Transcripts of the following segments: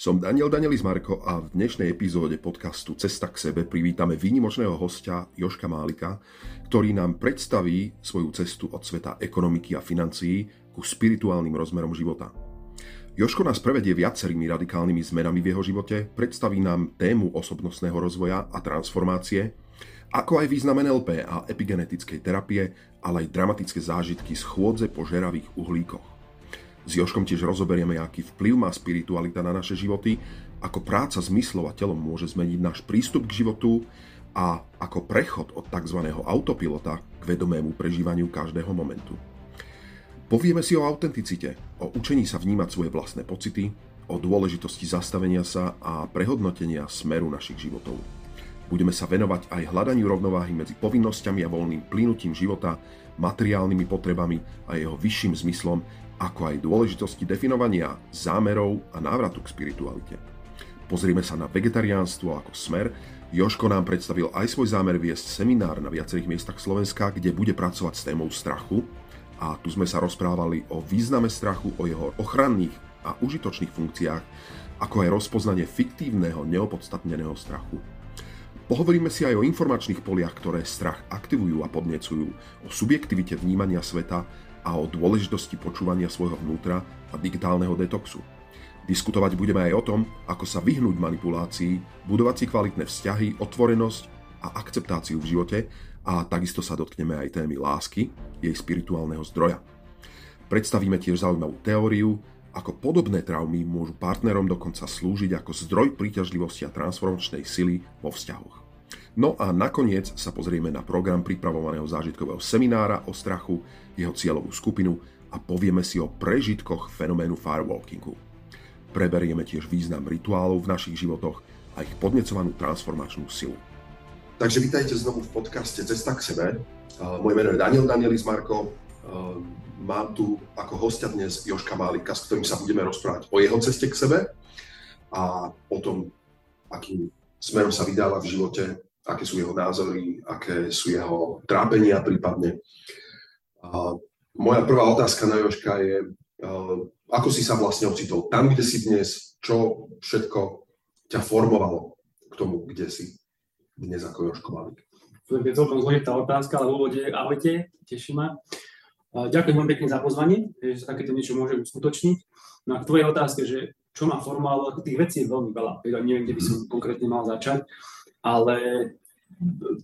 Som Daniel Danielis Marko a v dnešnej epizóde podcastu Cesta k sebe privítame výnimočného hostia Joška Málika, ktorý nám predstaví svoju cestu od sveta ekonomiky a financií ku spirituálnym rozmerom života. Joško nás prevedie viacerými radikálnymi zmenami v jeho živote, predstaví nám tému osobnostného rozvoja a transformácie, ako aj význam NLP a epigenetickej terapie, ale aj dramatické zážitky z chôdze po žeravých uhlíkoch. S Joškom tiež rozoberieme, aký vplyv má spiritualita na naše životy, ako práca s myslou a telom môže zmeniť náš prístup k životu a ako prechod od tzv. autopilota k vedomému prežívaniu každého momentu. Povieme si o autenticite, o učení sa vnímať svoje vlastné pocity, o dôležitosti zastavenia sa a prehodnotenia smeru našich životov. Budeme sa venovať aj hľadaniu rovnováhy medzi povinnosťami a voľným plynutím života, materiálnymi potrebami a jeho vyšším zmyslom ako aj dôležitosti definovania zámerov a návratu k spiritualite. Pozrieme sa na vegetariánstvo ako smer. Joško nám predstavil aj svoj zámer viesť seminár na viacerých miestach Slovenska, kde bude pracovať s témou strachu. A tu sme sa rozprávali o význame strachu, o jeho ochranných a užitočných funkciách, ako aj rozpoznanie fiktívneho, neopodstatneného strachu. Pohovoríme si aj o informačných poliach, ktoré strach aktivujú a podnecujú, o subjektivite vnímania sveta a o dôležitosti počúvania svojho vnútra a digitálneho detoxu. Diskutovať budeme aj o tom, ako sa vyhnúť manipulácii, budovať si kvalitné vzťahy, otvorenosť a akceptáciu v živote a takisto sa dotkneme aj témy lásky, jej spirituálneho zdroja. Predstavíme tiež zaujímavú teóriu, ako podobné traumy môžu partnerom dokonca slúžiť ako zdroj príťažlivosti a transformačnej sily vo vzťahoch. No a nakoniec sa pozrieme na program pripravovaného zážitkového seminára o strachu, jeho cieľovú skupinu a povieme si o prežitkoch fenoménu firewalkingu. Preberieme tiež význam rituálov v našich životoch a ich podnecovanú transformačnú silu. Takže vítajte znovu v podcaste Cesta k sebe. Moje meno je Daniel Danielis Marko. Mám tu ako hostia dnes Joška Málika, s ktorým sa budeme rozprávať o jeho ceste k sebe a o tom, akým smerom sa vydáva v živote aké sú jeho názory, aké sú jeho trápenia prípadne. A moja prvá otázka na Joška je, ako si sa vlastne ocitol tam, kde si dnes, čo všetko ťa formovalo k tomu, kde si dnes ako Joško Malík? To je celkom zložitá otázka, ale v úvode ahojte, teší ma. Ďakujem veľmi pekne za pozvanie, že sa takéto niečo môžem uskutočniť. No a k tvojej otázke, že čo ma formovalo, tých vecí je veľmi veľa. Neviem, kde by som konkrétne mal začať ale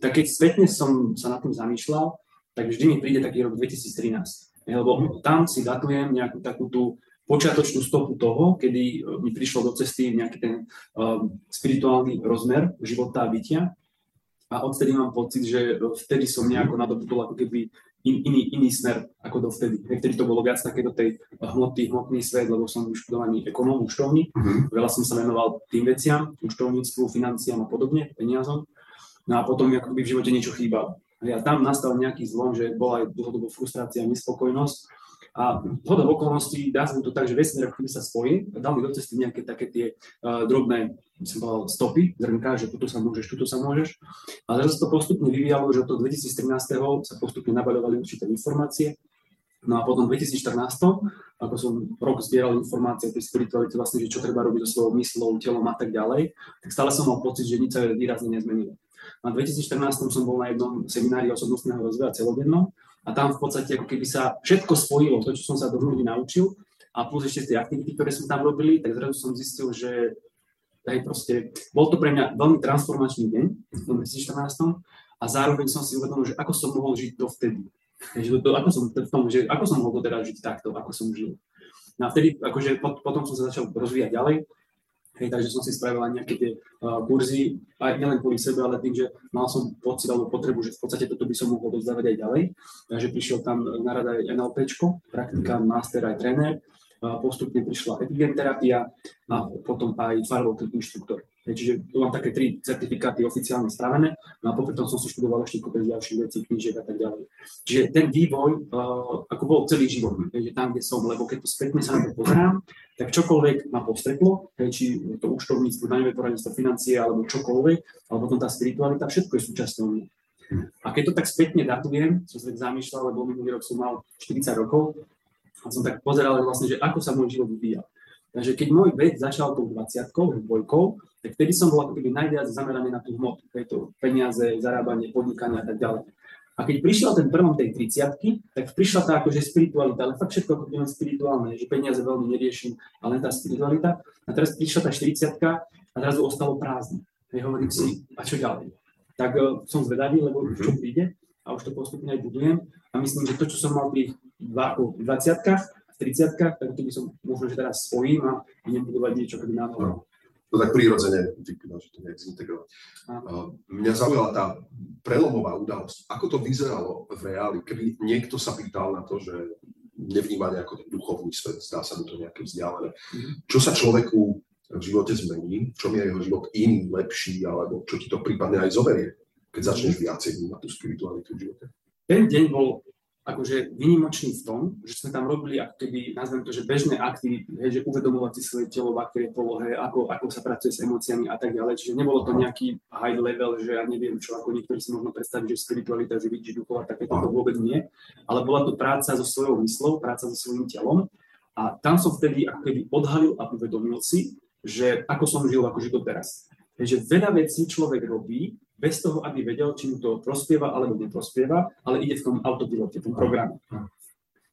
tak keď spätne som sa nad tým zamýšľal, tak vždy mi príde taký rok 2013. Lebo tam si datujem nejakú takú tú počiatočnú stopu toho, kedy e, mi prišlo do cesty nejaký ten uh, spirituálny rozmer života a bytia. A odtedy mám pocit, že vtedy som nejako nadobudol ako keby in, iný, iný smer ako dovtedy. Vtedy to bolo viac také do tej hmoty, hmotný svet, lebo som vyštudovaný ekonóm, účtovný. Uh-huh. Veľa som sa venoval tým veciam, účtovníctvu, financiám a podobne, peniazom. No a potom ako by v živote niečo chýbalo. A tam nastal nejaký zlom, že bola aj dlhodobo frustrácia, nespokojnosť a zhoda okolností, dá sa to tak, že vesmír ako sa spojí a dal mi do cesty nejaké také tie uh, drobné som povedal, stopy, zrnka, že tuto sa môžeš, tuto sa môžeš. A zase to postupne vyvíjalo, že od toho 2013. sa postupne nabaľovali určité informácie. No a potom v 2014, ako som rok zbieral informácie o tej spiritualite, vlastne, že čo treba robiť so svojou myslou, telom a tak ďalej, tak stále som mal pocit, že nič sa výrazne nezmenilo. Na 2014 som bol na jednom seminári osobnostného rozvoja celodennom a tam v podstate ako keby sa všetko spojilo, to, čo som sa do naučil a plus ešte tie aktivity, ktoré som tam robili, tak zrazu som zistil, že aj proste, bol to pre mňa veľmi transformačný deň v 2014 a zároveň som si uvedomil, že ako som mohol žiť dovtedy. Takže to, to, ako, som, v tom, že ako som mohol doteraz žiť takto, ako som žil. No a vtedy, akože potom som sa začal rozvíjať ďalej Hej, takže som si spravil aj nejaké tie uh, kurzy, aj nielen kvôli sebe, ale tým, že mal som pocit alebo potrebu, že v podstate toto by som mohol dozdávať aj ďalej. Takže prišiel tam na rada aj NLP, praktika, master aj tréner. Uh, postupne prišla epigenterapia a potom aj firewalking inštruktor. Čiže tu mám také tri certifikáty oficiálne spravené, no a popri tom som si študoval ešte kopec ďalších vecí, knížiek a tak ďalej. Čiže ten vývoj, uh, ako bol celý život, že tam, kde som, lebo keď to spätne sa na to pozerám, tak čokoľvek ma postretlo, či to účtovníctvo, daňové poradenstvo, financie alebo čokoľvek, alebo potom tá spiritualita, všetko je súčasťou. A keď to tak spätne datujem, som sa tak zamýšľal, lebo minulý rok som mal 40 rokov, a som tak pozeral vlastne, že ako sa môj život vyvíjal Takže keď môj vek začal tou 20 dvojkou, tak vtedy som bol ako keby najviac zameraný na tú hmotu, to peniaze, zarábanie, podnikanie a tak ďalej. A keď prišiel ten prvom tej 30 tak prišla tá akože spiritualita, ale fakt všetko ako len spirituálne, že peniaze veľmi neriešim, ale len tá spiritualita. A teraz prišla tá 40 a zrazu ostalo prázdne. Hej, hovorím si, a čo ďalej? Tak uh, som zvedavý, lebo mhm. čo príde a už to postupne aj budujem. A myslím, že to, čo som mal pri 20 30 tak to by som možno, že teraz spojím a idem budovať niečo keby na no. To tak prirodzene vypínal, že to nejak zintegrovať. Mňa zaujala tá prelomová udalosť. Ako to vyzeralo v reáli, keby niekto sa pýtal na to, že nevníma nejako duchovný svet, zdá sa mu to nejaké vzdialené. Mm-hmm. Čo sa človeku v živote zmení, čom je jeho život iný, lepší, alebo čo ti to prípadne aj zoberie, keď začneš viacej vnímať tú spiritualitu v živote? Ten deň bol akože vynimočný v tom, že sme tam robili ako keby, nazvem to, že bežné akty, hej, že uvedomovať si svoje telo, v akej polohe, ako, ako sa pracuje s emóciami a tak ďalej. Čiže nebolo to nejaký high level, že ja neviem čo, ako niektorí si možno predstaviť, že spiritualita, že vidíš duchová, takéto to vôbec nie. Ale bola to práca so svojou myslou, práca so svojím telom. A tam som vtedy ako keby odhalil a uvedomil si, že ako som žil ako život teraz. Takže veľa vecí človek robí, bez toho, aby vedel, či mu to prospieva alebo neprospieva, ale ide v tom autopilote, v tom programe.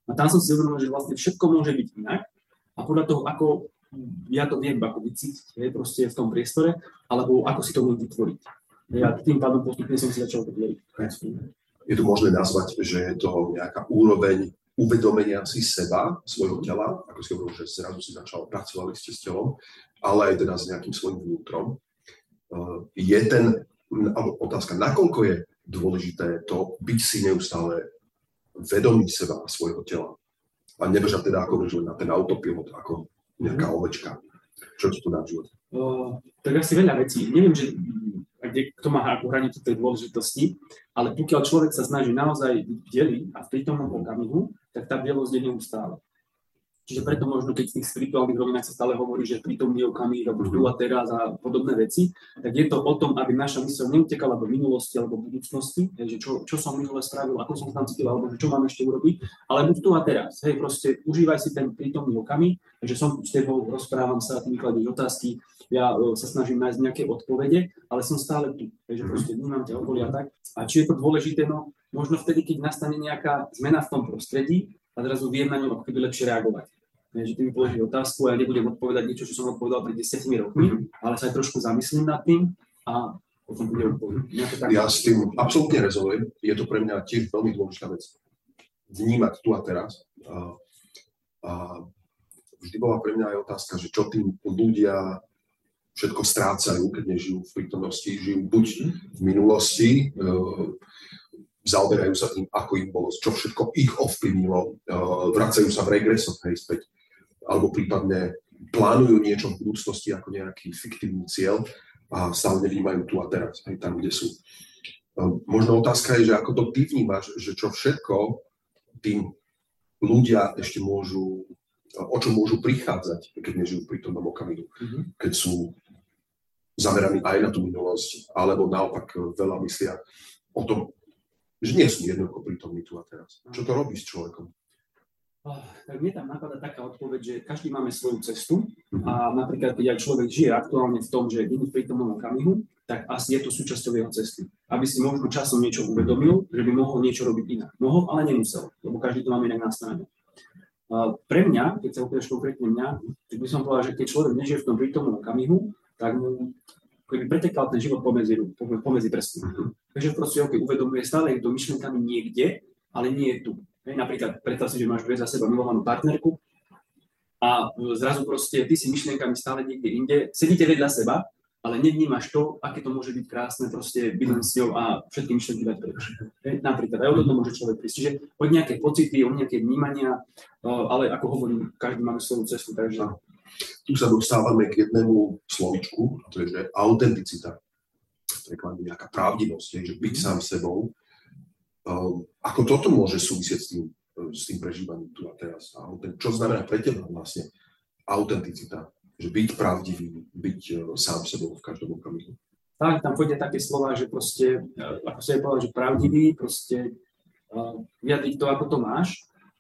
A tam som si uvedomil, že vlastne všetko môže byť inak a podľa toho, ako ja to viem ako vycítiť, je proste v tom priestore, alebo ako si to môžem vytvoriť. Ja tým pádom postupne som si začal to veriť. Je to možné nazvať, že je to nejaká úroveň uvedomenia si seba, svojho tela, ako si hovoril, že zrazu si začal pracovať ste s telom, ale aj teda s nejakým svojim vnútrom. Je ten alebo otázka, nakoľko je dôležité to byť si neustále vedomý seba a svojho tela. A nebežať teda ako len na ten autopilot, ako nejaká mhm. ovečka. Čo ti to dá v živote? Uh, tak asi veľa vecí. Neviem, že kde, kto má akú hranicu tej dôležitosti, ale pokiaľ človek sa snaží naozaj byť a v prítomnom okamihu, tak tá bielosť je neustále. Čiže preto možno, keď v tých spirituálnych rovinách sa stále hovorí, že prítomný okamih, alebo tu a teraz a podobné veci, tak je to o tom, aby naša mysl neutekala do minulosti alebo budúcnosti, že čo, čo som minule spravil, ako som tam cítil, alebo že čo mám ešte urobiť, ale buď tu a teraz. Hej, proste užívaj si ten prítomný okamih, že som s tebou, rozprávam sa, ty mi kladíš otázky, ja e, sa snažím nájsť nejaké odpovede, ale som stále tu. Takže proste vnímam ťa okolia tak. A či je to dôležité, no možno vtedy, keď nastane nejaká zmena v tom prostredí, a zrazu viem na ňu ako keby lepšie reagovať. Že ty mi položíš otázku a ja nebudem odpovedať niečo, čo som odpovedal pred 10 rokmi, mm-hmm. ale sa aj trošku zamyslím nad tým a potom budem odpovedať. Ja s tým absolútne rezonujem. Je to pre mňa tiež veľmi dôležitá vec. Vnímať tu a teraz. A, a vždy bola pre mňa aj otázka, že čo tým ľudia všetko strácajú, keď nežijú v prítomnosti, žijú buď v minulosti, e, zaoberajú sa tým, ako im bolo, čo všetko ich ovplyvnilo, uh, vracajú sa v regresoch hej, späť, alebo prípadne plánujú niečo v budúcnosti ako nejaký fiktívny cieľ a stále nevnímajú tu a teraz, hej, tam, kde sú. Uh, možno otázka je, že ako to ty vnímaš, že čo všetko tým ľudia ešte môžu, o čo môžu prichádzať, keď nežijú pri tom okamihu, mm-hmm. keď sú zameraní aj na tú minulosť, alebo naopak veľa myslia o tom, že nie sú jednoducho prítomní tu a teraz. Čo to robí s človekom? Oh, tak mne tam napadá taká odpoveď, že každý máme svoju cestu a napríklad, keď aj človek žije aktuálne v tom, že je v prítomnom okamihu, tak asi je to súčasťou jeho cesty. Aby si možno časom niečo uvedomil, že by mohol niečo robiť inak. Mohol, ale nemusel, lebo každý to máme inak nastavené. Pre mňa, keď sa opýtaš konkrétne mňa, tak by som povedal, že keď človek nežije v tom prítomnom okamihu, tak mu keby pretekal ten život pomedzi, pomedzi. Uh-huh. Takže proste okay, uvedomuje stále, je to myšlenkami niekde, ale nie je tu. Napríklad predstav si, že máš za seba milovanú partnerku a zrazu proste ty si myšlienkami stále niekde inde, sedíte vedľa seba, ale nevnímaš to, aké to môže byť krásne proste byť len s ňou a všetky myšlenky dať preč. Napríklad aj o toto môže človek prísť. Čiže od nejaké pocity, od nejaké vnímania, ale ako hovorím, každý máme svoju cestu, takže tu sa dostávame k jednému slovičku, a to je, že autenticita. Preklad nejaká pravdivosť, že byť sám sebou. Um, ako toto môže súvisieť s tým, s tým prežívaním tu a teraz? A čo znamená pre teba vlastne autenticita? Že byť pravdivý, byť uh, sám sebou v každom okamihu. Tak, tam pôjde také slova, že proste, uh, ako sa je povedal, že pravdivý, proste uh, vyjadriť to, ako to máš,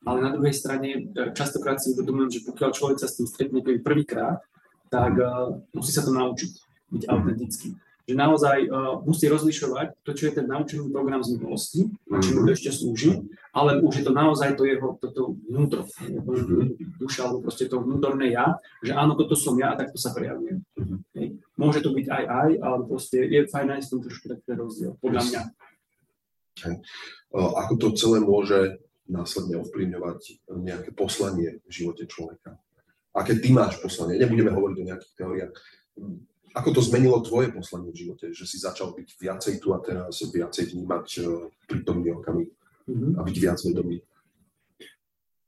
ale na druhej strane častokrát si uvedomujem, že pokiaľ človek sa s tým stretne prvýkrát, tak uh, musí sa to naučiť byť autentický že naozaj uh, musí rozlišovať to, čo je ten naučený program z minulosti, a čím to ešte slúži, ale už je to naozaj to jeho toto vnútro, duša alebo proste to vnútorné ja, že áno, toto som ja a takto sa prejavujem. Uh-huh. Môže to byť aj aj, ale proste je fajn nájsť tom trošku taký rozdiel, podľa mňa. Ako to celé môže následne ovplyvňovať nejaké poslanie v živote človeka? Aké ty máš poslanie? Nebudeme hovoriť o nejakých teóriách ako to zmenilo tvoje poslanie v živote, že si začal byť viacej tu a teraz, viacej vnímať uh, prítomný okamih mm-hmm. a byť viac vedomý?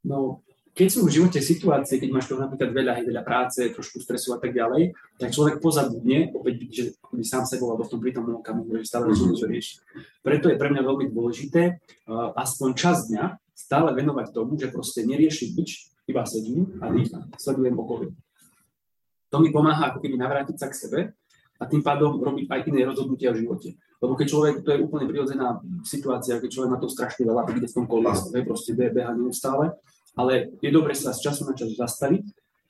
No, keď sú v živote situácie, keď máš toho napríklad veľa, veľa práce, trošku stresu a tak ďalej, tak človek pozabudne, opäť že by sám sebou alebo v tom prítomnom okamihu, že stále mm-hmm. niečo rieši. Preto je pre mňa veľmi dôležité uh, aspoň čas dňa stále venovať tomu, že proste neriešiť nič, iba sedím a dýcham, sledujem okolie to mi pomáha ako keby navrátiť sa k sebe a tým pádom robiť aj iné rozhodnutia v živote. Lebo keď človek, to je úplne prirodzená situácia, keď človek na to strašne veľa ide v tom kolese, proste beha neustále, ale je dobre sa z času na čas zastaviť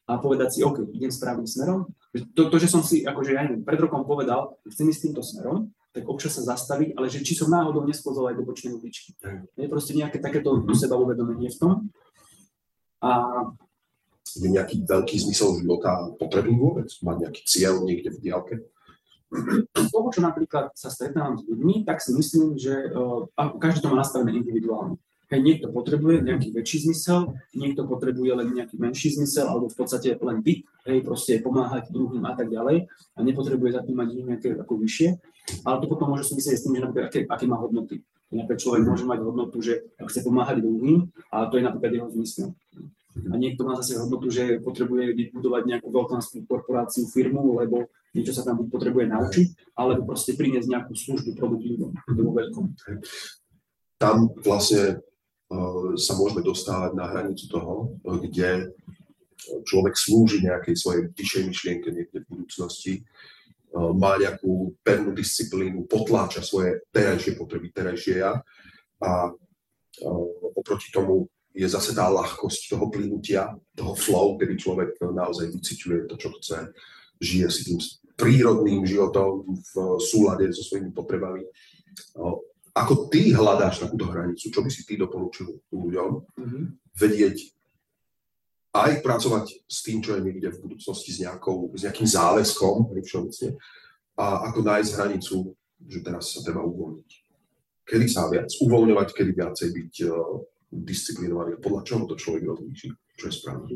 a povedať si, OK, idem správnym smerom. To, to že som si, akože ja neviem, pred rokom povedal, chcem ísť týmto smerom, tak občas sa zastaviť, ale že či som náhodou nesklzol aj do bočnej uličky. Je proste nejaké takéto seba uvedomenie v tom. A nejaký veľký zmysel života potrebný vôbec? Mať nejaký cieľ niekde v diálke? Z toho, čo napríklad sa stretávam s ľuďmi, tak si myslím, že uh, každý to má nastavené individuálne. Hej, niekto potrebuje nejaký väčší zmysel, niekto potrebuje len nejaký menší zmysel, alebo v podstate len byť, hej, proste pomáhať druhým a tak ďalej a nepotrebuje za tým mať nejaké ako vyššie. Ale to potom môže súvisieť s tým, že napríklad aké, aké má hodnoty. Napríklad človek môže mať hodnotu, že chce pomáhať druhým, ale to je napríklad jeho zmysel a niekto má zase hodnotu, že potrebuje budovať nejakú veľkánskú korporáciu, firmu, lebo niečo sa tam potrebuje naučiť, alebo proste priniesť nejakú službu, produkt ľuďom veľkom. Tam vlastne uh, sa môžeme dostávať na hranicu toho, kde človek slúži nejakej svojej vyššej myšlienke niekde v budúcnosti, uh, má nejakú pevnú disciplínu, potláča svoje terajšie potreby, terajšie ja a uh, oproti tomu je zase tá ľahkosť toho plynutia, toho flow, kedy človek naozaj vyciťuje to, čo chce, žije si tým prírodným životom v súlade so svojimi potrebami. Ako ty hľadáš takúto hranicu? Čo by si ty doporučil ľuďom? Mm-hmm. Vedieť aj pracovať s tým, čo je niekde v budúcnosti s, nejakou, s nejakým záväzkom, všeobecne, a ako nájsť hranicu, že teraz sa treba uvoľniť. Kedy sa viac uvoľňovať, kedy viacej byť disciplinovaný. Podľa čoho to človek rozlíši? Čo je správne?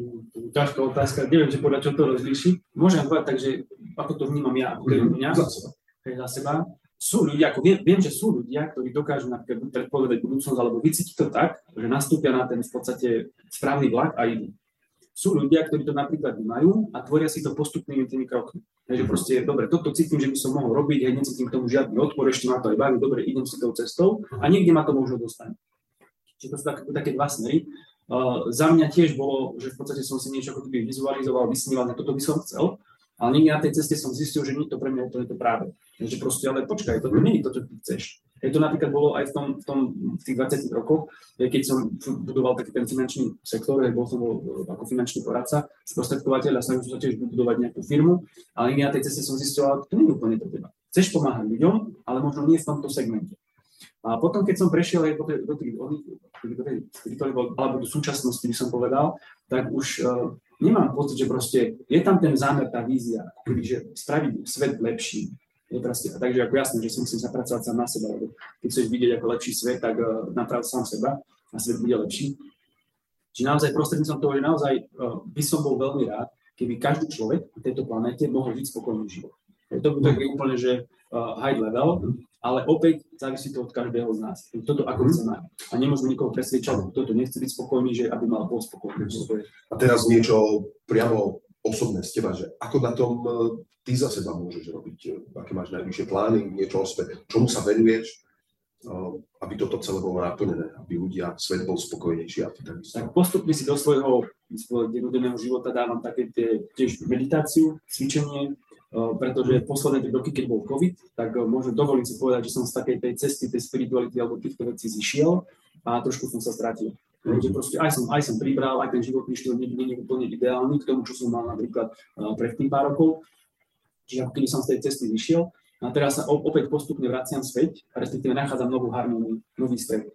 Ťažká otázka. Neviem, že podľa čoho to rozlíši. Môžem povedať tak, že ako to vnímam ja, ako to je mňa. Za seba. Za seba. Sú ľudia, ako viem, viem, že sú ľudia, ktorí dokážu napríklad predpovedať budúcnosť alebo vycítiť to tak, že nastúpia na ten v podstate správny vlak a idú. Sú ľudia, ktorí to napríklad majú a tvoria si to postupnými tými krokmi. Takže mhm. proste, dobre, toto cítim, že by som mohol robiť, hej, necítim k tomu žiadny odpor, ešte ma to aj baví, dobre, idem si tou cestou a niekde ma to možno dostane. Čiže to sú také, také dva smery. Uh, za mňa tiež bolo, že v podstate som si niečo ako keby vizualizoval, vysníval, na toto by som chcel, ale niekde na tej ceste som zistil, že nie to pre mňa úplne to práve. Takže proste, ale počkaj, toto nie je to, čo ty chceš. Je to napríklad bolo aj v, tom, v, tom, v tých 20 rokoch, keď som budoval taký ten finančný sektor, bol som bol ako finančný poradca, sprostredkovateľ a snažil som sa tiež budovať nejakú firmu, ale niekde na tej ceste som zistil, že to nie je úplne to teba. Chceš pomáhať ľuďom, ale možno nie v tomto segmente. A potom, keď som prešiel aj do tej, do alebo do súčasnosti, by som povedal, tak už uh, nemám pocit, že proste je tam ten zámer, tá vízia, keby, že spraviť svet lepší. Je proste, takže ako jasné, že si musím zapracovať sám na seba, lebo keď chceš vidieť ako lepší svet, tak uh, naprav sám seba a svet bude lepší. Čiže naozaj prostredníctvom toho, že naozaj uh, by som bol veľmi rád, keby každý človek na tejto planete mohol žiť spokojný život. To, to je úplne, že uh, high level, ale opäť závisí to od každého z nás. Toto ako mm. chceme. A nemôžeme nikoho presvedčať, toto nechce byť spokojný, že aby mal bol spokojný. A teraz niečo priamo osobné z teba, že ako na tom e, ty za seba môžeš robiť, e, aké máš najvyššie plány, niečo o sebe, čomu sa venuješ, e, aby toto celé bolo naplnené, aby ľudia, svet bol spokojnejší a takisto. Tak postupne si do svojho, svojho dennodenného života dávam také tie, tiež meditáciu, cvičenie, pretože posledné tri roky, keď bol COVID, tak eh, môžem dovoliť si povedať, že som z takej tej cesty, tej spirituality alebo týchto vecí zišiel a trošku som sa stratil. Mm-hmm. Že proste aj som, aj som pribral, aj ten životný štýl nie, nie je úplne ideálny k tomu, čo som mal napríklad uh, predtým pár rokov. Čiže ako keby som z tej cesty vyšiel. A teraz sa opäť postupne vraciam späť, respektíve nachádzam novú harmóniu, nový stred.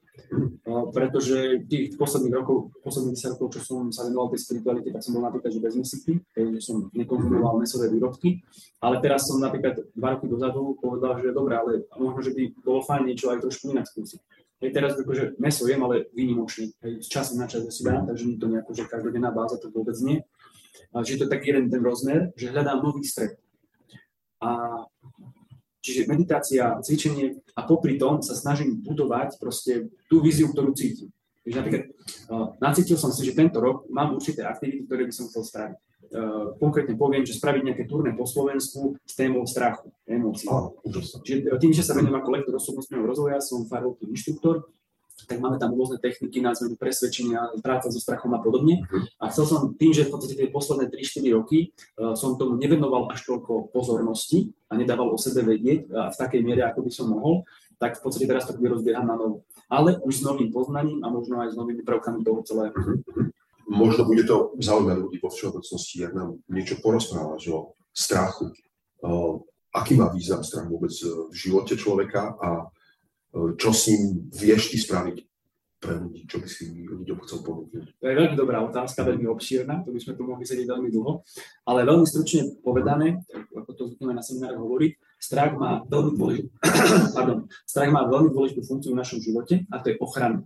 Pretože tých posledných rokov, posledných 10 rokov, čo som sa venoval tej spiritualite, tak som bol napríklad, že bez mesyky, že som nekonzumoval mesové výrobky, ale teraz som napríklad dva roky dozadu povedal, že dobré, ale možno, že by bolo fajn niečo aj trošku inak skúsiť. Hej, teraz akože meso jem, ale výnimočne, hej, z času na čas si dám, takže mi to nejako, že každodenná báza to vôbec nie. A, to je taký jeden ten rozmer, že hľadám nový stred. A Čiže meditácia, cvičenie a popri tom sa snažím budovať proste tú víziu, ktorú cítim. Takže napríklad uh, nacítil som si, že tento rok mám určité aktivity, ktoré by som chcel spraviť. Uh, konkrétne poviem, že spraviť nejaké turné po Slovensku s témou strachu, emócií. Oh, Čiže tým, že sa venujem ako lektor osobnostného rozvoja, som farový inštruktor, tak máme tam rôzne techniky na zmenu presvedčenia, práca so strachom a podobne. Mhm. A chcel som tým, že v podstate tie posledné 3-4 roky uh, som tomu nevenoval až toľko pozornosti a nedával o sebe vedieť uh, v takej miere, ako by som mohol, tak v podstate teraz to rozbieham na novo. Ale už s novým poznaním a možno aj s novými prvkami toho celého. Mhm. Možno bude to zaujímavé ľudí vo všeobecnosti, ak nám niečo porozprávaš o strachu. Uh, aký má význam strach vôbec v živote človeka a čo s ním vieš ty spraviť pre ľudí, čo by si ľuďom chcel ponúknuť? To je veľmi dobrá otázka, veľmi obšírna, to by sme tu mohli sedieť veľmi dlho, ale veľmi stručne povedané, ako to zvykneme na seminároch hovoriť, strach má veľmi dôležitú, pardon, strach má veľmi dôležitú funkciu v našom živote a to je ochrana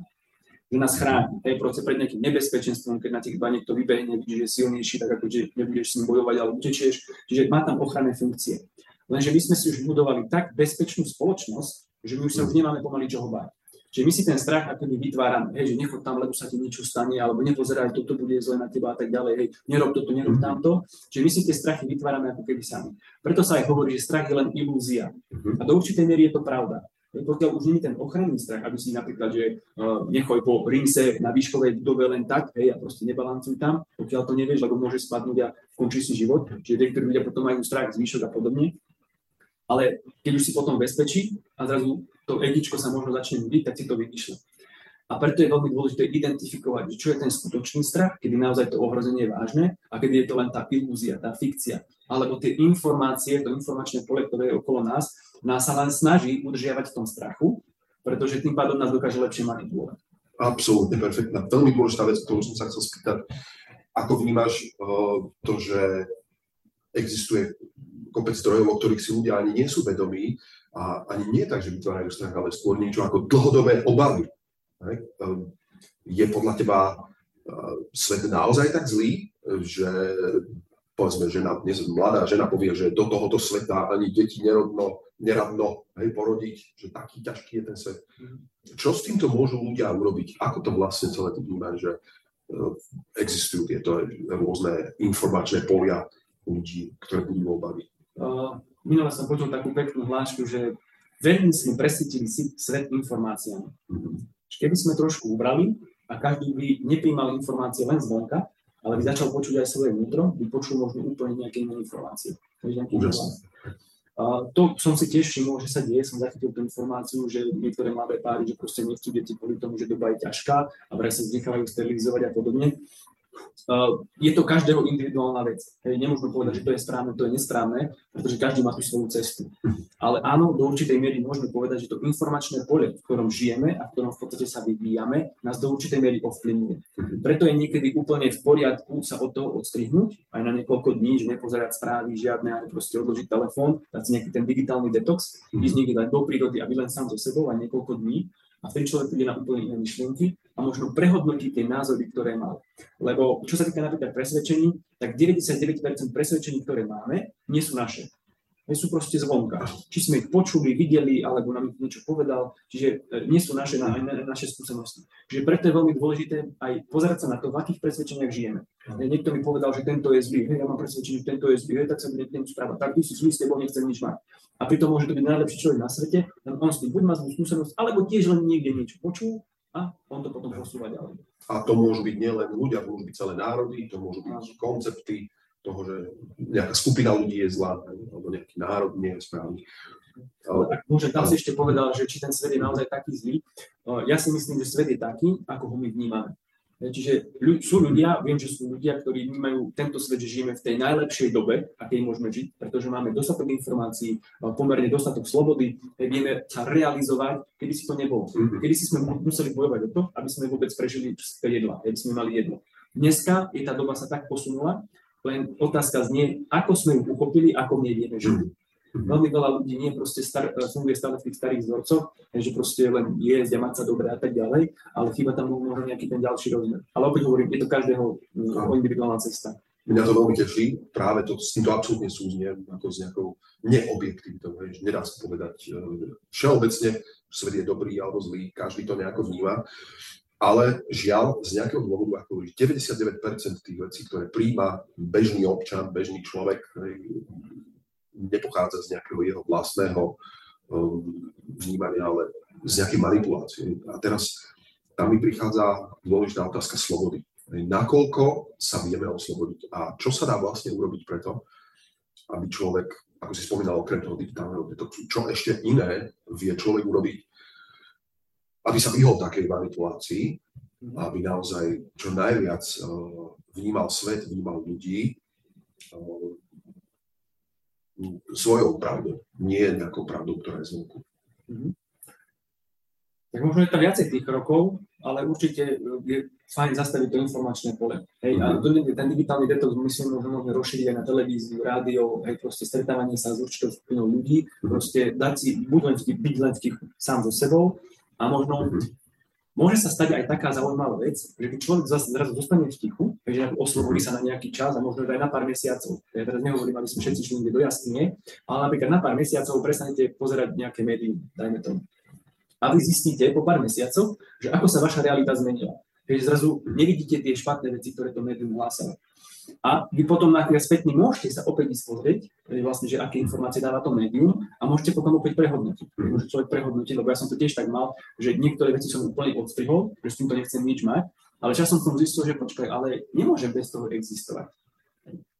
že nás chráni, hej, proste pred nejakým nebezpečenstvom, keď na tých dva niekto vybehne, vidíš, že je silnejší, tak ako že nebudeš s ním bojovať, ale utečieš, čiže má tam ochranné funkcie. Lenže my sme si už budovali tak bezpečnú spoločnosť, že my už sa už nemáme pomaly čoho báť. Čiže my si ten strach ako by vytvárame, hej, že nechod tam, lebo sa ti niečo stane, alebo nepozeraj, toto bude zle na teba a tak ďalej, hej, nerob toto, nerob mhm. tamto. Čiže my si tie strachy vytvárame ako keby sami. Preto sa aj hovorí, že strach je len ilúzia. Mhm. A do určitej miery je to pravda. Pokiaľ už nie je ten ochranný strach, aby si napríklad, že uh, nechoj po rinse na výškovej budove len tak, hej, a proste nebalancuj tam, pokiaľ to nevieš, lebo môže spadnúť a končí si život. Čiže niektorí ľudia potom majú strach z výšok a podobne. Ale keď už si potom bezpečí a zrazu to etičko sa možno začne nudiť, tak si to vypíšle. A preto je veľmi dôležité identifikovať, čo je ten skutočný strach, kedy naozaj to ohrozenie je vážne a kedy je to len tá ilúzia, tá fikcia. Alebo tie informácie, to informačné pole, ktoré je okolo nás, nás sa len snaží udržiavať v tom strachu, pretože tým pádom nás dokáže lepšie manipulovať. Absolútne perfektná. Veľmi dôležitá vec, ktorú som sa chcel spýtať. Ako vnímaš uh, to, že existuje kopec zdrojov, o ktorých si ľudia ani nie sú vedomí a ani nie tak, že vytvárajú strach, ale skôr niečo ako dlhodobé obavy. Ehm, je podľa teba e, svet naozaj tak zlý, že povedzme, žena, dnes mladá žena povie, že do tohoto sveta ani deti nerodno, neradno hej, porodiť, že taký ťažký je ten svet. Čo s týmto môžu ľudia urobiť? Ako to vlastne celé ty vnímaš, že e, existujú tieto rôzne informačné polia ľudí, ktoré budú obavy? Uh, minule som počul takú peknú hlášku, že veľmi sme presítili si svet informáciami. Keby sme trošku ubrali a každý by nepríjmal informácie len zvonka, ale by začal počuť aj svoje vnútro, by počul možno úplne nejaké iné informácie. Uh, to som si tiež všimol, že sa deje, som zachytil tú informáciu, že niektoré mladé páry, že proste nechcú deti kvôli tomu, že doba je ťažká a vraj sa nechávajú sterilizovať a podobne. Uh, je to každého individuálna vec. Hej, nemôžeme povedať, že to je správne, to je nesprávne, pretože každý má tú svoju cestu. Ale áno, do určitej miery môžeme povedať, že to informačné pole, v ktorom žijeme a v ktorom v podstate sa vyvíjame, nás do určitej miery ovplyvňuje. Preto je niekedy úplne v poriadku sa od toho odstrihnúť aj na niekoľko dní, že nepozerať správy žiadne, ale proste odložiť telefón, dať si nejaký ten digitálny detox, ísť niekde do prírody a byť len sám so sebou aj niekoľko dní a vtedy človek príde na úplne iné myšlienky a možno prehodnotiť tie názory, ktoré mal. Lebo čo sa týka napríklad presvedčení, tak 99% presvedčení, ktoré máme, nie sú naše. Nie sú proste zvonka. Či sme ich počuli, videli, alebo nám niečo povedal, čiže e, nie sú naše, na, na, naše skúsenosti. Čiže preto je veľmi dôležité aj pozerať sa na to, v akých presvedčeniach žijeme. Mm. Niekto mi povedal, že tento je zlý, ja mám presvedčenie, že tento je zlý, tak sa budem správať. Tak ty si zlý, s nechcem nič mať. A pritom môže to byť najlepší človek na svete, on s tým buď má zlú skúsenosť, alebo tiež len niekde niečo počul a on to potom posúva ďalej. A to môžu byť nielen ľudia, to môžu byť celé národy, to môžu byť koncepty toho, že nejaká skupina ľudí je zlá, alebo nejaký národ nie je správny. Ale, môžem, tam si ešte povedal, že či ten svet je naozaj taký zlý. Ja si myslím, že svet je taký, ako ho my vnímame. Čiže ľud, sú ľudia, viem, že sú ľudia, ktorí vnímajú tento svet, že žijeme v tej najlepšej dobe, akej môžeme žiť, pretože máme dostatok informácií, pomerne dostatok slobody, vieme sa realizovať, kedy si to nebolo. Mhm. Kedy si sme museli bojovať o to, aby sme vôbec prežili jedla, aby sme mali jedlo. Dneska je tá doba sa tak posunula, len otázka znie, ako sme ju uchopili, ako my vieme žiť. Mhm. Veľmi veľa ľudí nie proste star, e, funguje stále v tých starých vzorcoch, že proste len jesť a mať sa dobre a tak ďalej, ale chýba tam možno nejaký ten ďalší rozmer. Ale opäť hovorím, je to každého no. individuálna cesta. Mňa to veľmi teší, práve to, s týmto absolútne súznie, ako s nejakou neobjektivitou, že nedá sa povedať e, všeobecne, svet je dobrý alebo zlý, každý to nejako vníma, ale žiaľ, z nejakého dôvodu, ako 99% tých vecí, ktoré príjma bežný občan, bežný človek, nepochádza z nejakého jeho vlastného um, vnímania, ale z nejakej manipulácie. A teraz tam mi prichádza dôležitá otázka slobody. Nakoľko sa vieme oslobodiť a čo sa dá vlastne urobiť preto, aby človek, ako si spomínal, okrem toho digitálneho detoxu, čo ešte iné vie človek urobiť, aby sa vyhol takej manipulácii, aby naozaj čo najviac uh, vnímal svet, vnímal ľudí, uh, svojou pravdou, nie nejakou pravdou, ktorá je zvonku. Mm-hmm. Tak možno je to viacej tých krokov, ale určite je fajn zastaviť to informačné pole. Hej, mm-hmm. a mhm. ten digitálny detox myslím, že môžeme rozšíriť aj na televíziu, rádio, hej, proste stretávanie sa s určitou skupinou ľudí, mm-hmm. proste dať si, buď len vtip, byť len vtip sám so sebou a možno mm-hmm môže sa stať aj taká zaujímavá vec, že keď človek zrazu zostane v tichu, že oslovorí sa na nejaký čas a možno aj na pár mesiacov. Ja teraz nehovorím, aby sme všetci šli do jaskyne, ale napríklad na pár mesiacov prestanete pozerať nejaké médium, dajme tomu. A vy zistíte po pár mesiacoch, že ako sa vaša realita zmenila. Keď zrazu nevidíte tie špatné veci, ktoré to médium hlásalo. A vy potom na spätne môžete sa opäť ísť pozrieť, vlastne, že aké informácie dáva to médium a môžete potom opäť prehodnotiť. Mhm. Môže človek prehodnotiť, lebo ja som to tiež tak mal, že niektoré veci som úplne odstrihol, že s týmto nechcem nič mať, ale časom som zistil, že počkaj, ale nemôžem bez toho existovať.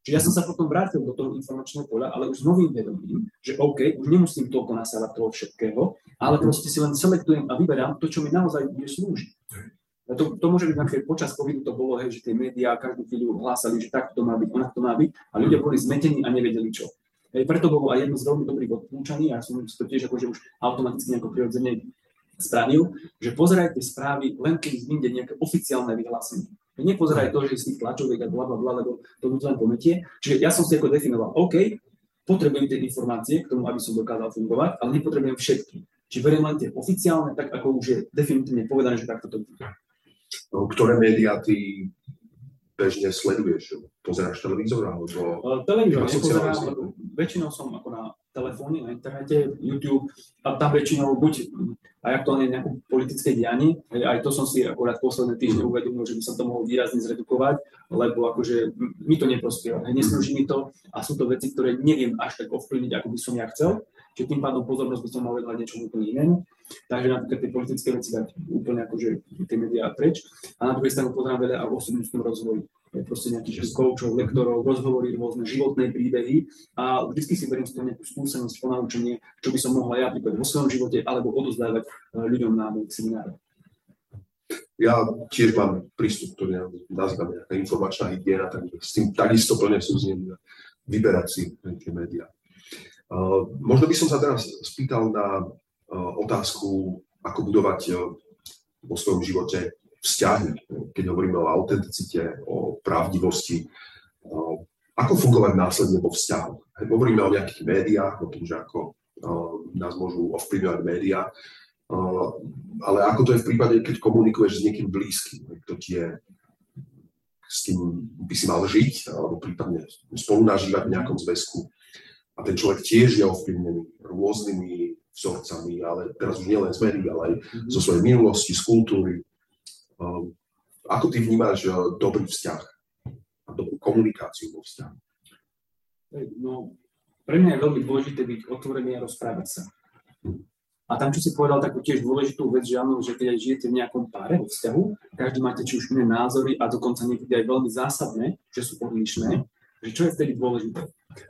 Čiže ja som sa potom vrátil do toho informačného poľa, ale už s novým vedomím, že OK, už nemusím toľko nasávať toho všetkého, ale proste si len selektujem a vyberám to, čo mi naozaj bude slúžiť. To, to môže byť napríklad počas covidu to bolo, hej, že tie médiá každú chvíľu hlásali, že takto to má byť, onak to má byť a ľudia boli zmetení a nevedeli čo. Hej, preto bolo aj jedno z veľmi dobrých odpúčaní, a som to tiež akože už automaticky nejako prirodzene spravil, že pozerajte správy len keď vyjde nejaké oficiálne vyhlásenie. Nepozeraj to, že z tých tlačoviek a bla, bla, bla, lebo to ľudí len pometie. Čiže ja som si ako definoval, OK, potrebujem tie informácie k tomu, aby som dokázal fungovať, ale nepotrebujem všetky. Či verím len tie oficiálne, tak ako už je definitívne povedané, že takto to bude. No, ktoré médiá ty bežne sleduješ? Pozeráš televízor alebo... Televízor nepozerám, väčšinou som ako na telefóne, na internete, YouTube a tam väčšinou buď aj aktuálne nejaké politické dianie, aj to som si akorát posledné týždne mhm. uvedomil, že by som to mohol výrazne zredukovať, lebo akože mi to neprospieva, neslúži mi to a sú to veci, ktoré neviem až tak ovplyvniť, ako by som ja chcel Čiže tým pádom pozornosť by som mal venovať niečo úplne inému. Takže napríklad tie politické veci dať úplne akože tie médiá preč. A na druhej strane pozerám veľa o osobnostnom rozvoji. Je proste nejakých koučov, lektorov, rozhovory, rôzne životné príbehy a vždy si beriem z toho nejakú skúsenosť, ponaučenie, čo by som mohla ja napríklad vo svojom živote alebo odozdávať eh, ľuďom na mojich seminároch. Ja tiež mám prístup, ktorý nazývam nejaká informačná hygiena, takže s tým takisto plne súzním vyberať si tie médiá. Eh, možno by som sa teraz spýtal na eh, otázku, ako budovať eh, vo svojom živote vzťahy, keď hovoríme o autenticite, o pravdivosti, ako fungovať následne vo vzťahu. Hovoríme o nejakých médiách, o tom, že ako nás môžu ovplyvňovať médiá, ale ako to je v prípade, keď komunikuješ s niekým blízkym, kto ti je, s kým by si mal žiť, alebo prípadne spolu nažívať v nejakom zväzku a ten človek tiež je ovplyvnený rôznymi vzorcami, ale teraz už nielen z médií, ale aj mm-hmm. zo svojej minulosti, z kultúry. Um, ako ty vnímáš uh, dobrý vzťah a dobrú komunikáciu vo vzťahu? No, pre mňa je veľmi dôležité byť otvorený a rozprávať sa. A tam, čo si povedal takú tiež dôležitú vec, že áno, že keď aj žijete v nejakom páre vo vzťahu, každý máte či už iné názory a dokonca niekedy aj veľmi zásadné, že sú odlišné, že čo je vtedy dôležité.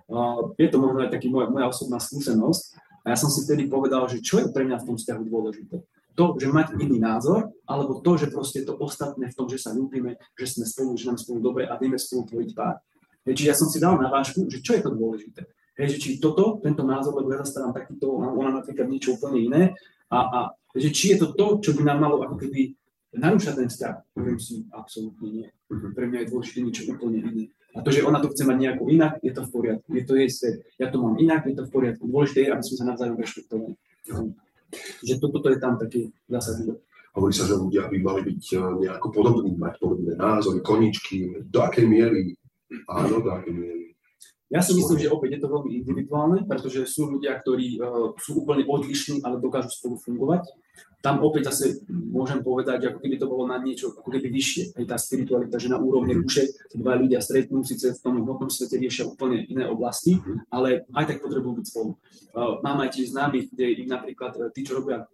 Uh, je to možno aj taký moja, moja osobná skúsenosť a ja som si vtedy povedal, že čo je pre mňa v tom vzťahu dôležité. To, že mať iný názor alebo to, že proste to ostatné v tom, že sa ľúbime, že sme spolu, že nám spolu dobre a vieme spolu tvoriť pár. Čiže ja som si dal na vážku, že čo je to dôležité. Hej, že či toto, tento názor, lebo ja zastávam takýto, ona napríklad niečo úplne iné, a, a že či je to to, čo by nám malo ako keby narúšať ten vzťah. Poviem si, absolútne nie. Mhm. Pre mňa je dôležité niečo úplne iné. A to, že ona to chce mať nejako inak, je to v poriadku. Je to jej svet. Ja to mám inak, je to v poriadku. Dôležité je, aby sme sa navzájom rešpektovali. Že toto to je tam taký zásadný Hovorí sa, že ľudia by mali byť eh, nejako podobní, mať podobné názory, koničky. Do akej miery? Áno, do akej miery? Ja si myslím, že opäť je to veľmi individuálne, pretože sú ľudia, ktorí uh, sú úplne odlišní, ale dokážu spolu fungovať. Tam opäť zase môžem povedať, ako keby to bolo na niečo ako keby vyššie, aj tá spiritualita, že na úrovni duše dva ľudia stretnú, síce v tom hmotnom svete riešia úplne iné oblasti, mhm. ale aj tak potrebujú byť spolu. Uh, mám aj tiež známych, kde im napríklad uh, tí, čo robia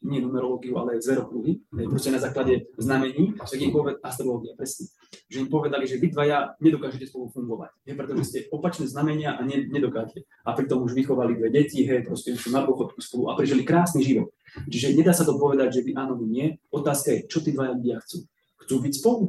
nie numerológiu, ale zverokruhy, mm. proste na základe znamení, tak im povedali, astrológia, presne, že im povedali, že vy dvaja nedokážete spolu fungovať, je, pretože ste opačné znamenia a ne, nedokážete. A pritom už vychovali dve deti, hej, proste už na dôchodku spolu a prežili krásny život. Čiže nedá sa to povedať, že vy áno, vy nie. Otázka je, čo tí dvaja ľudia chcú. Chcú byť spolu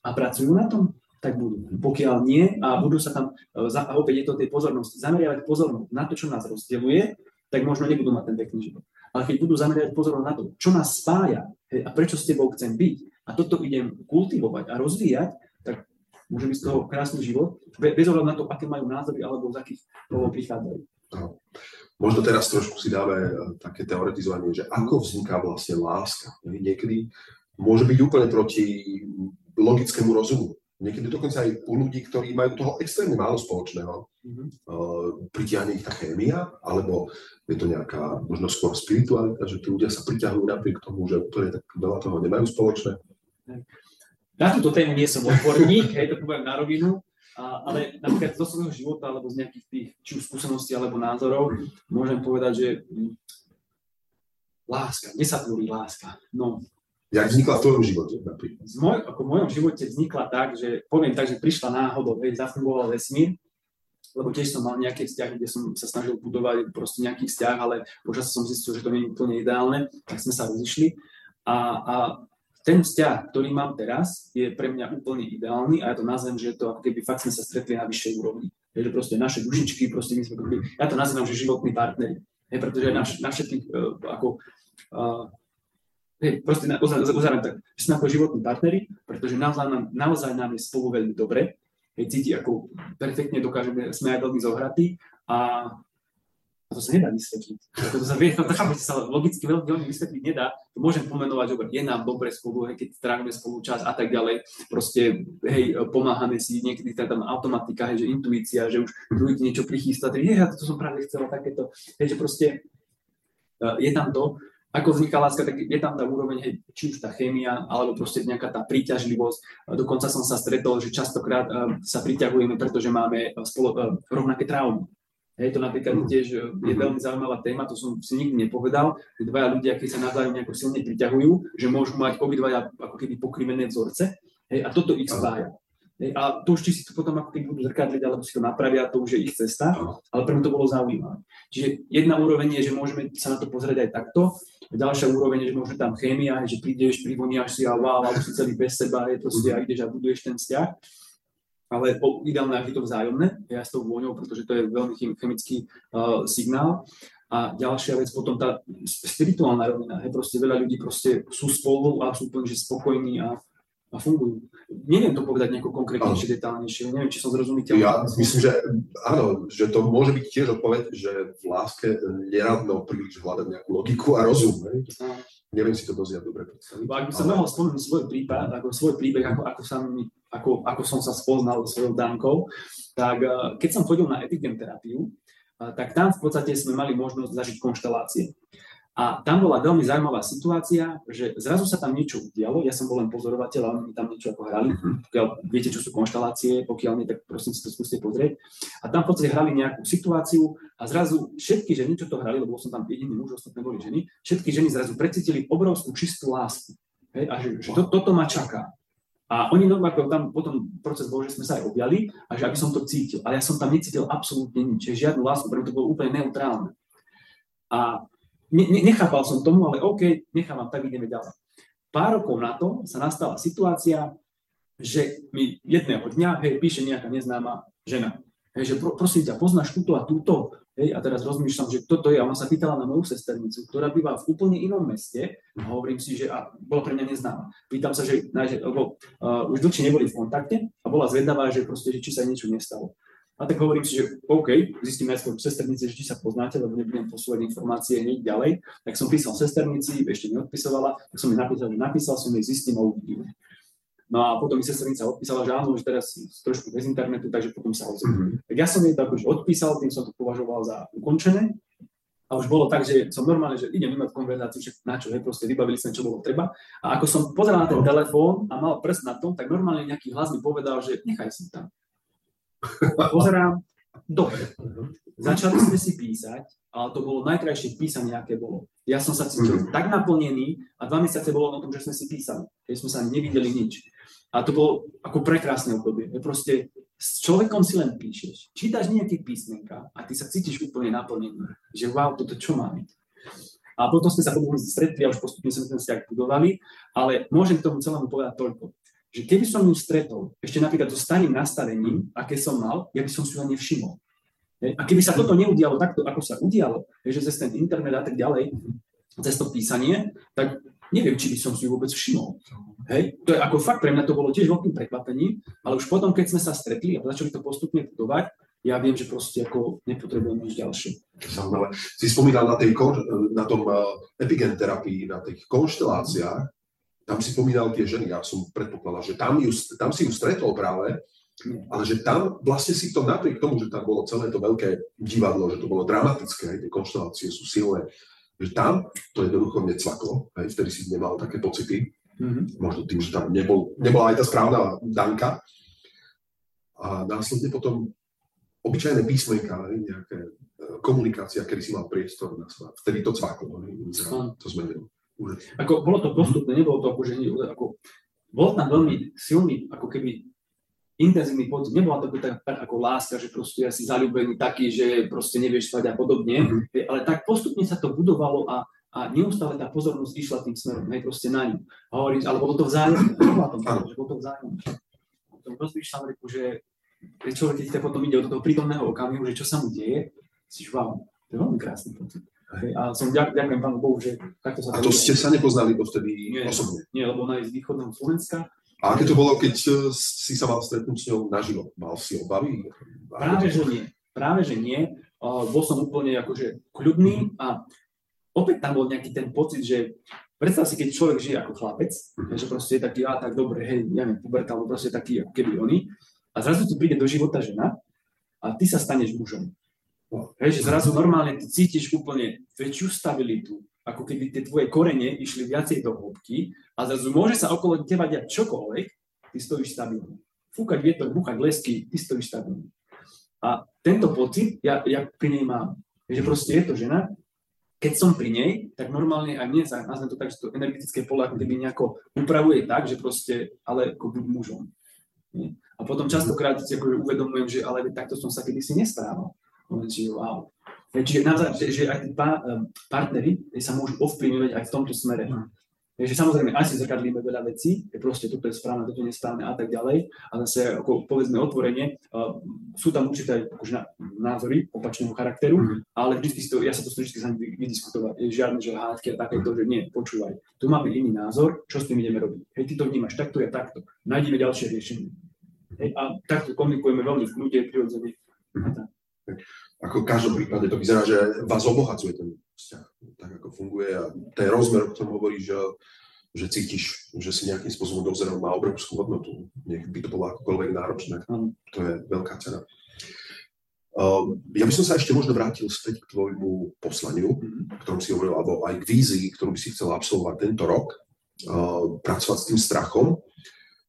a pracujú na tom, tak budú. Pokiaľ nie a budú sa tam, e, a opäť je to tej pozornosti, zameriavať pozornosť na to, čo nás rozdeľuje, tak možno nebudú mať ten pekný život ale keď budú zamerať pozornosť na to, čo nás spája hej, a prečo s tebou chcem byť a toto idem kultivovať a rozvíjať, tak môže byť z toho krásny život, bez ohľadu na to, aké majú názory alebo z akých toho prichádzajú. No. Možno teraz trošku si dáme eh, také teoretizovanie, že ako vzniká vlastne láska. Niekedy môže byť úplne proti logickému rozumu. Niekedy dokonca aj u ľudí, ktorí majú toho extrémne málo spoločného, mm-hmm. uh, pritiahne ich tá chémia, alebo je to nejaká možno skôr spiritualita, že tí ľudia sa priťahujú napriek tomu, že úplne tak veľa toho nemajú spoločné. Na túto tému nie som odborník, hej, to poviem na rovinu, a, ale napríklad zo svojho života, alebo z nejakých tých, či už skúseností, alebo názorov, môžem povedať, že hm, láska, sa tvorí láska? No, Jak vznikla v tvojom živote napríklad? V, moj, ako v mojom živote vznikla tak, že poviem tak, že prišla náhodou, veď zafungoval vesmír, lebo tiež som mal nejaké vzťahy, kde som sa snažil budovať proste nejaký vzťah, ale počas som zistil, že to nie je úplne ideálne, tak sme sa rozišli. A, a ten vzťah, ktorý mám teraz, je pre mňa úplne ideálny a ja to nazvem, že to ako keby fakt sme sa stretli na vyššej úrovni. Je, že proste naše dušičky, proste my sme ja to nazývam, že životní partneri. Je, pretože na, na všetkých uh, ako uh, Hej, proste na, tak, že sme ako životní partneri, pretože naozaj nám, naozaj nám je spolu veľmi dobre, hej, cíti, ako perfektne dokážeme, sme aj veľmi zohratí a to sa nedá vysvetliť. Ako to sa vie, to, to sa logicky veľmi, veľmi vysvetliť nedá. To môžem pomenovať, že je nám dobre spolu, hej, keď trávime spolu čas a tak ďalej. Proste, hej, pomáhame si, niekedy tá tam automatika, hej, že intuícia, že už druhý niečo prichystá, hej, ja to som práve chcela takéto, hej, že proste uh, je tam to, ako vzniká láska, tak je tam tá úroveň, hej, či už tá chémia, alebo proste nejaká tá príťažlivosť. Dokonca som sa stretol, že častokrát uh, sa priťahujeme, pretože máme uh, spolo, uh, rovnaké traumy. Hej, to napríklad mm. tiež je mhm. veľmi zaujímavá téma, to som si nikdy nepovedal, že dvaja ľudia, keď sa navzájom nejako silne priťahujú, že môžu mať obidvaja ako keby pokrivené vzorce, hej, a toto ich spája. A to už či si to potom ako keď budú zrkadliť, alebo si to napravia, to už je ich cesta, ale pre mňa to bolo zaujímavé. Čiže jedna úroveň je, že môžeme sa na to pozrieť aj takto, ďalšia úroveň je, že môže tam chémia, že prídeš, privoniaš si a wow, alebo si celý bez seba, je proste a ideš a buduješ ten vzťah. Ale ideálne, ak je to vzájomné, ja s tou vôňou, pretože to je veľmi chemický uh, signál. A ďalšia vec potom tá spirituálna rovina, je proste veľa ľudí proste sú spolu a sú úplne že spokojní a a fungujú. Neviem to povedať nejako konkrétnejšie, detálnejšie, neviem, či som zrozumiteľný. Ja myslím, že áno, že to môže byť tiež odpoveď, že v láske neradno príliš hľadať nejakú logiku a rozum. Ne? Neviem si to dosť dobre predstaviť. Ak by som mohol spomenúť svoj prípad, ako svoj príbeh, ako, ako, sa mi, ako, ako som sa spoznal so svojou Dankou, tak uh, keď som chodil na epigem terapiu, uh, tak tam v podstate sme mali možnosť zažiť konštelácie. A tam bola veľmi zaujímavá situácia, že zrazu sa tam niečo udialo, ja som bol len pozorovateľ a oni tam niečo ako hrali, mhm. pokiaľ viete, čo sú konštelácie, pokiaľ nie, tak prosím si to skúste pozrieť. A tam v podstate hrali nejakú situáciu a zrazu všetky ženy, čo to hrali, lebo som tam jediný muž, ostatné boli ženy, všetky ženy zrazu precítili obrovskú čistú lásku. Hej, a že, že to, toto ma čaká. A oni no, ako tam potom proces bol, že sme sa aj objali a že aby som to cítil. Ale ja som tam necítil absolútne nič, žiadnu lásku, preto to bolo úplne neutrálne. A ne, nechápal som tomu, ale OK, nechávam, tak ideme ďalej. pár rokov na to sa nastala situácia, že mi jedného dňa, hej, píše nejaká neznáma žena, hej, že pro, prosím ťa, poznáš túto a túto, hej, a teraz rozmýšľam, že toto je, a ona sa pýtala na moju sesternicu, ktorá býva v úplne inom meste, a hovorím si, že a bola pre mňa neznáma. Pýtam sa, že, že lebo uh, už dlhšie neboli v kontakte a bola zvedavá, že proste, že či sa niečo nestalo. A tak hovorím si, že OK, zistím aj svojom sesternici, že či sa poznáte, lebo nebudem posúvať informácie hneď ďalej. Tak som písal sesternici, ešte neodpisovala, tak som mi napísal, napísal som jej, zistím a uvidím. No a potom mi sesternica odpísala, že áno, že teraz trošku bez internetu, takže potom sa ozvem. Mm-hmm. Tak ja som jej to akože odpísal, tým som to považoval za ukončené. A už bolo tak, že som normálne, že idem mať konverzáciu, že na čo, hej, proste vybavili sme, čo bolo treba. A ako som pozeral na ten telefón a mal prst na tom, tak normálne nejaký hlas mi povedal, že nechaj si tam. Pozerám, dobre. Začali sme si písať, ale to bolo najkrajšie písanie, aké bolo. Ja som sa cítil mm. tak naplnený a dva mesiace bolo o tom, že sme si písali. Keď sme sa nevideli nič. A to bolo ako prekrásne obdobie. Proste s človekom si len píšeš, čítaš nejaké písmenka a ty sa cítiš úplne naplnený. Že wow, toto čo má byť. A potom sme sa potom stretli a už postupne sme ten vzťah budovali, ale môžem k tomu celému povedať toľko že keby som ju stretol ešte napríklad so starým nastavením, aké som mal, ja by som si ho nevšimol. A keby sa toto neudialo takto, ako sa udialo, že cez ten internet a tak ďalej, cez to písanie, tak neviem, či by som si ju vôbec všimol. Hej? To je ako fakt, pre mňa to bolo tiež veľkým prekvapením, ale už potom, keď sme sa stretli a začali to postupne budovať, ja viem, že proste ako nepotrebujem nič ďalšie. Zaujímavé. Si spomínal na, tej, na tom eh, epigen terapii, na tých konšteláciách, tam si pomínal tie ženy, ja som predpokladal, že tam, ju, tam si ju stretol práve, ale že tam vlastne si to napriek tomu, že tam bolo celé to veľké divadlo, že to bolo dramatické, tie konštelácie sú silné, že tam to jednoducho necvaklo, aj vtedy si nemal také pocity, mm-hmm. možno tým, že tam nebol, nebola aj tá správna danka. A následne potom obyčajné písmenka, nejaké e, komunikácia, kedy si mal priestor na svoj, vtedy to cvaklo, to zmenilo. Ako, bolo to postupné, nebolo to akože ako, bol tam veľmi silný, ako keby intenzívny pocit. Nebola to tak, tak ako láska, že proste ja si zalúbený taký, že proste nevieš spať a podobne, mm-hmm. ale tak postupne sa to budovalo a, a neustále tá pozornosť išla tým smerom, hej, proste na ňu. Hovorím, ale bolo to vzájomné, bolo to vzájomné. Rozmýšľam, že človek, keď potom ide do toho prítomného okamihu, že čo sa mu deje, si wow, to je veľmi krásny pocit. A som ďak, ďakujem pánu Bohu, že takto sa... A to ste sa nepoznali dovtedy nie, osobne? Nie, lebo ona je z východného Slovenska. A aké to bolo, keď e, si sa mal stretnúť s ňou naživo? Mal si obavy? Práve, že nie. Práve, že nie. Uh, bol som úplne akože kľudný a opäť tam bol nejaký ten pocit, že predstav si, keď človek žije ako chlapec, mm-hmm. že proste je taký, a tak dobre, hej, ja neviem, puberta, alebo proste taký, ako keby oni, a zrazu ti príde do života žena a ty sa staneš mužom. Hej, že zrazu normálne ty cítiš úplne väčšiu stabilitu, ako keby tie tvoje korene išli viacej do hĺbky a zrazu môže sa okolo teba diať čokoľvek, ty stojíš stabilne. Fúkať vietor, búchať lesky, ty stojíš stabilne. A tento pocit ja, ja pri nej mám. Že proste je to žena, keď som pri nej, tak normálne aj mne sa, nazvem to tak, že to energetické pole ako keby nejako upravuje tak, že proste, ale ako buď mužom. A potom častokrát si akože uvedomujem, že ale takto som sa kedysi nesprával. Čiže wow. Čiže naozaj, že, že aj tí pa, partnery sa môžu ovplyvňovať aj v tomto smere. Mm. Takže samozrejme, aj si zrkadlíme veľa vecí, je proste toto je správne, toto je nesprávne a tak ďalej. A zase, ako povedzme otvorenie, uh, sú tam určité akože, názory opačného charakteru, mm. ale vždy si to, ja sa to vždy sa vydiskutovať. Je žiadne, že hádky a takéto, že nie, počúvaj. Tu máme iný názor, čo s tým ideme robiť. Hej, ty to vnímaš takto, ja takto. Nájdeme ďalšie riešenie. Hej, a takto komunikujeme veľmi v kľude, prirodzene. Mm. Ako v každom prípade to vyzerá, že vás obohacuje ten vzťah, tak ako funguje a ten rozmer, o ktorom hovoríš, že, že cítiš, že si nejakým spôsobom dozeral má obrovskú hodnotu, nech by to bolo akokoľvek náročné, to je veľká cena. Uh, ja by som sa ešte možno vrátil späť k tvojmu poslaniu, mm-hmm. ktorom si hovoril, alebo aj k vízii, ktorú by si chcel absolvovať tento rok, uh, pracovať s tým strachom.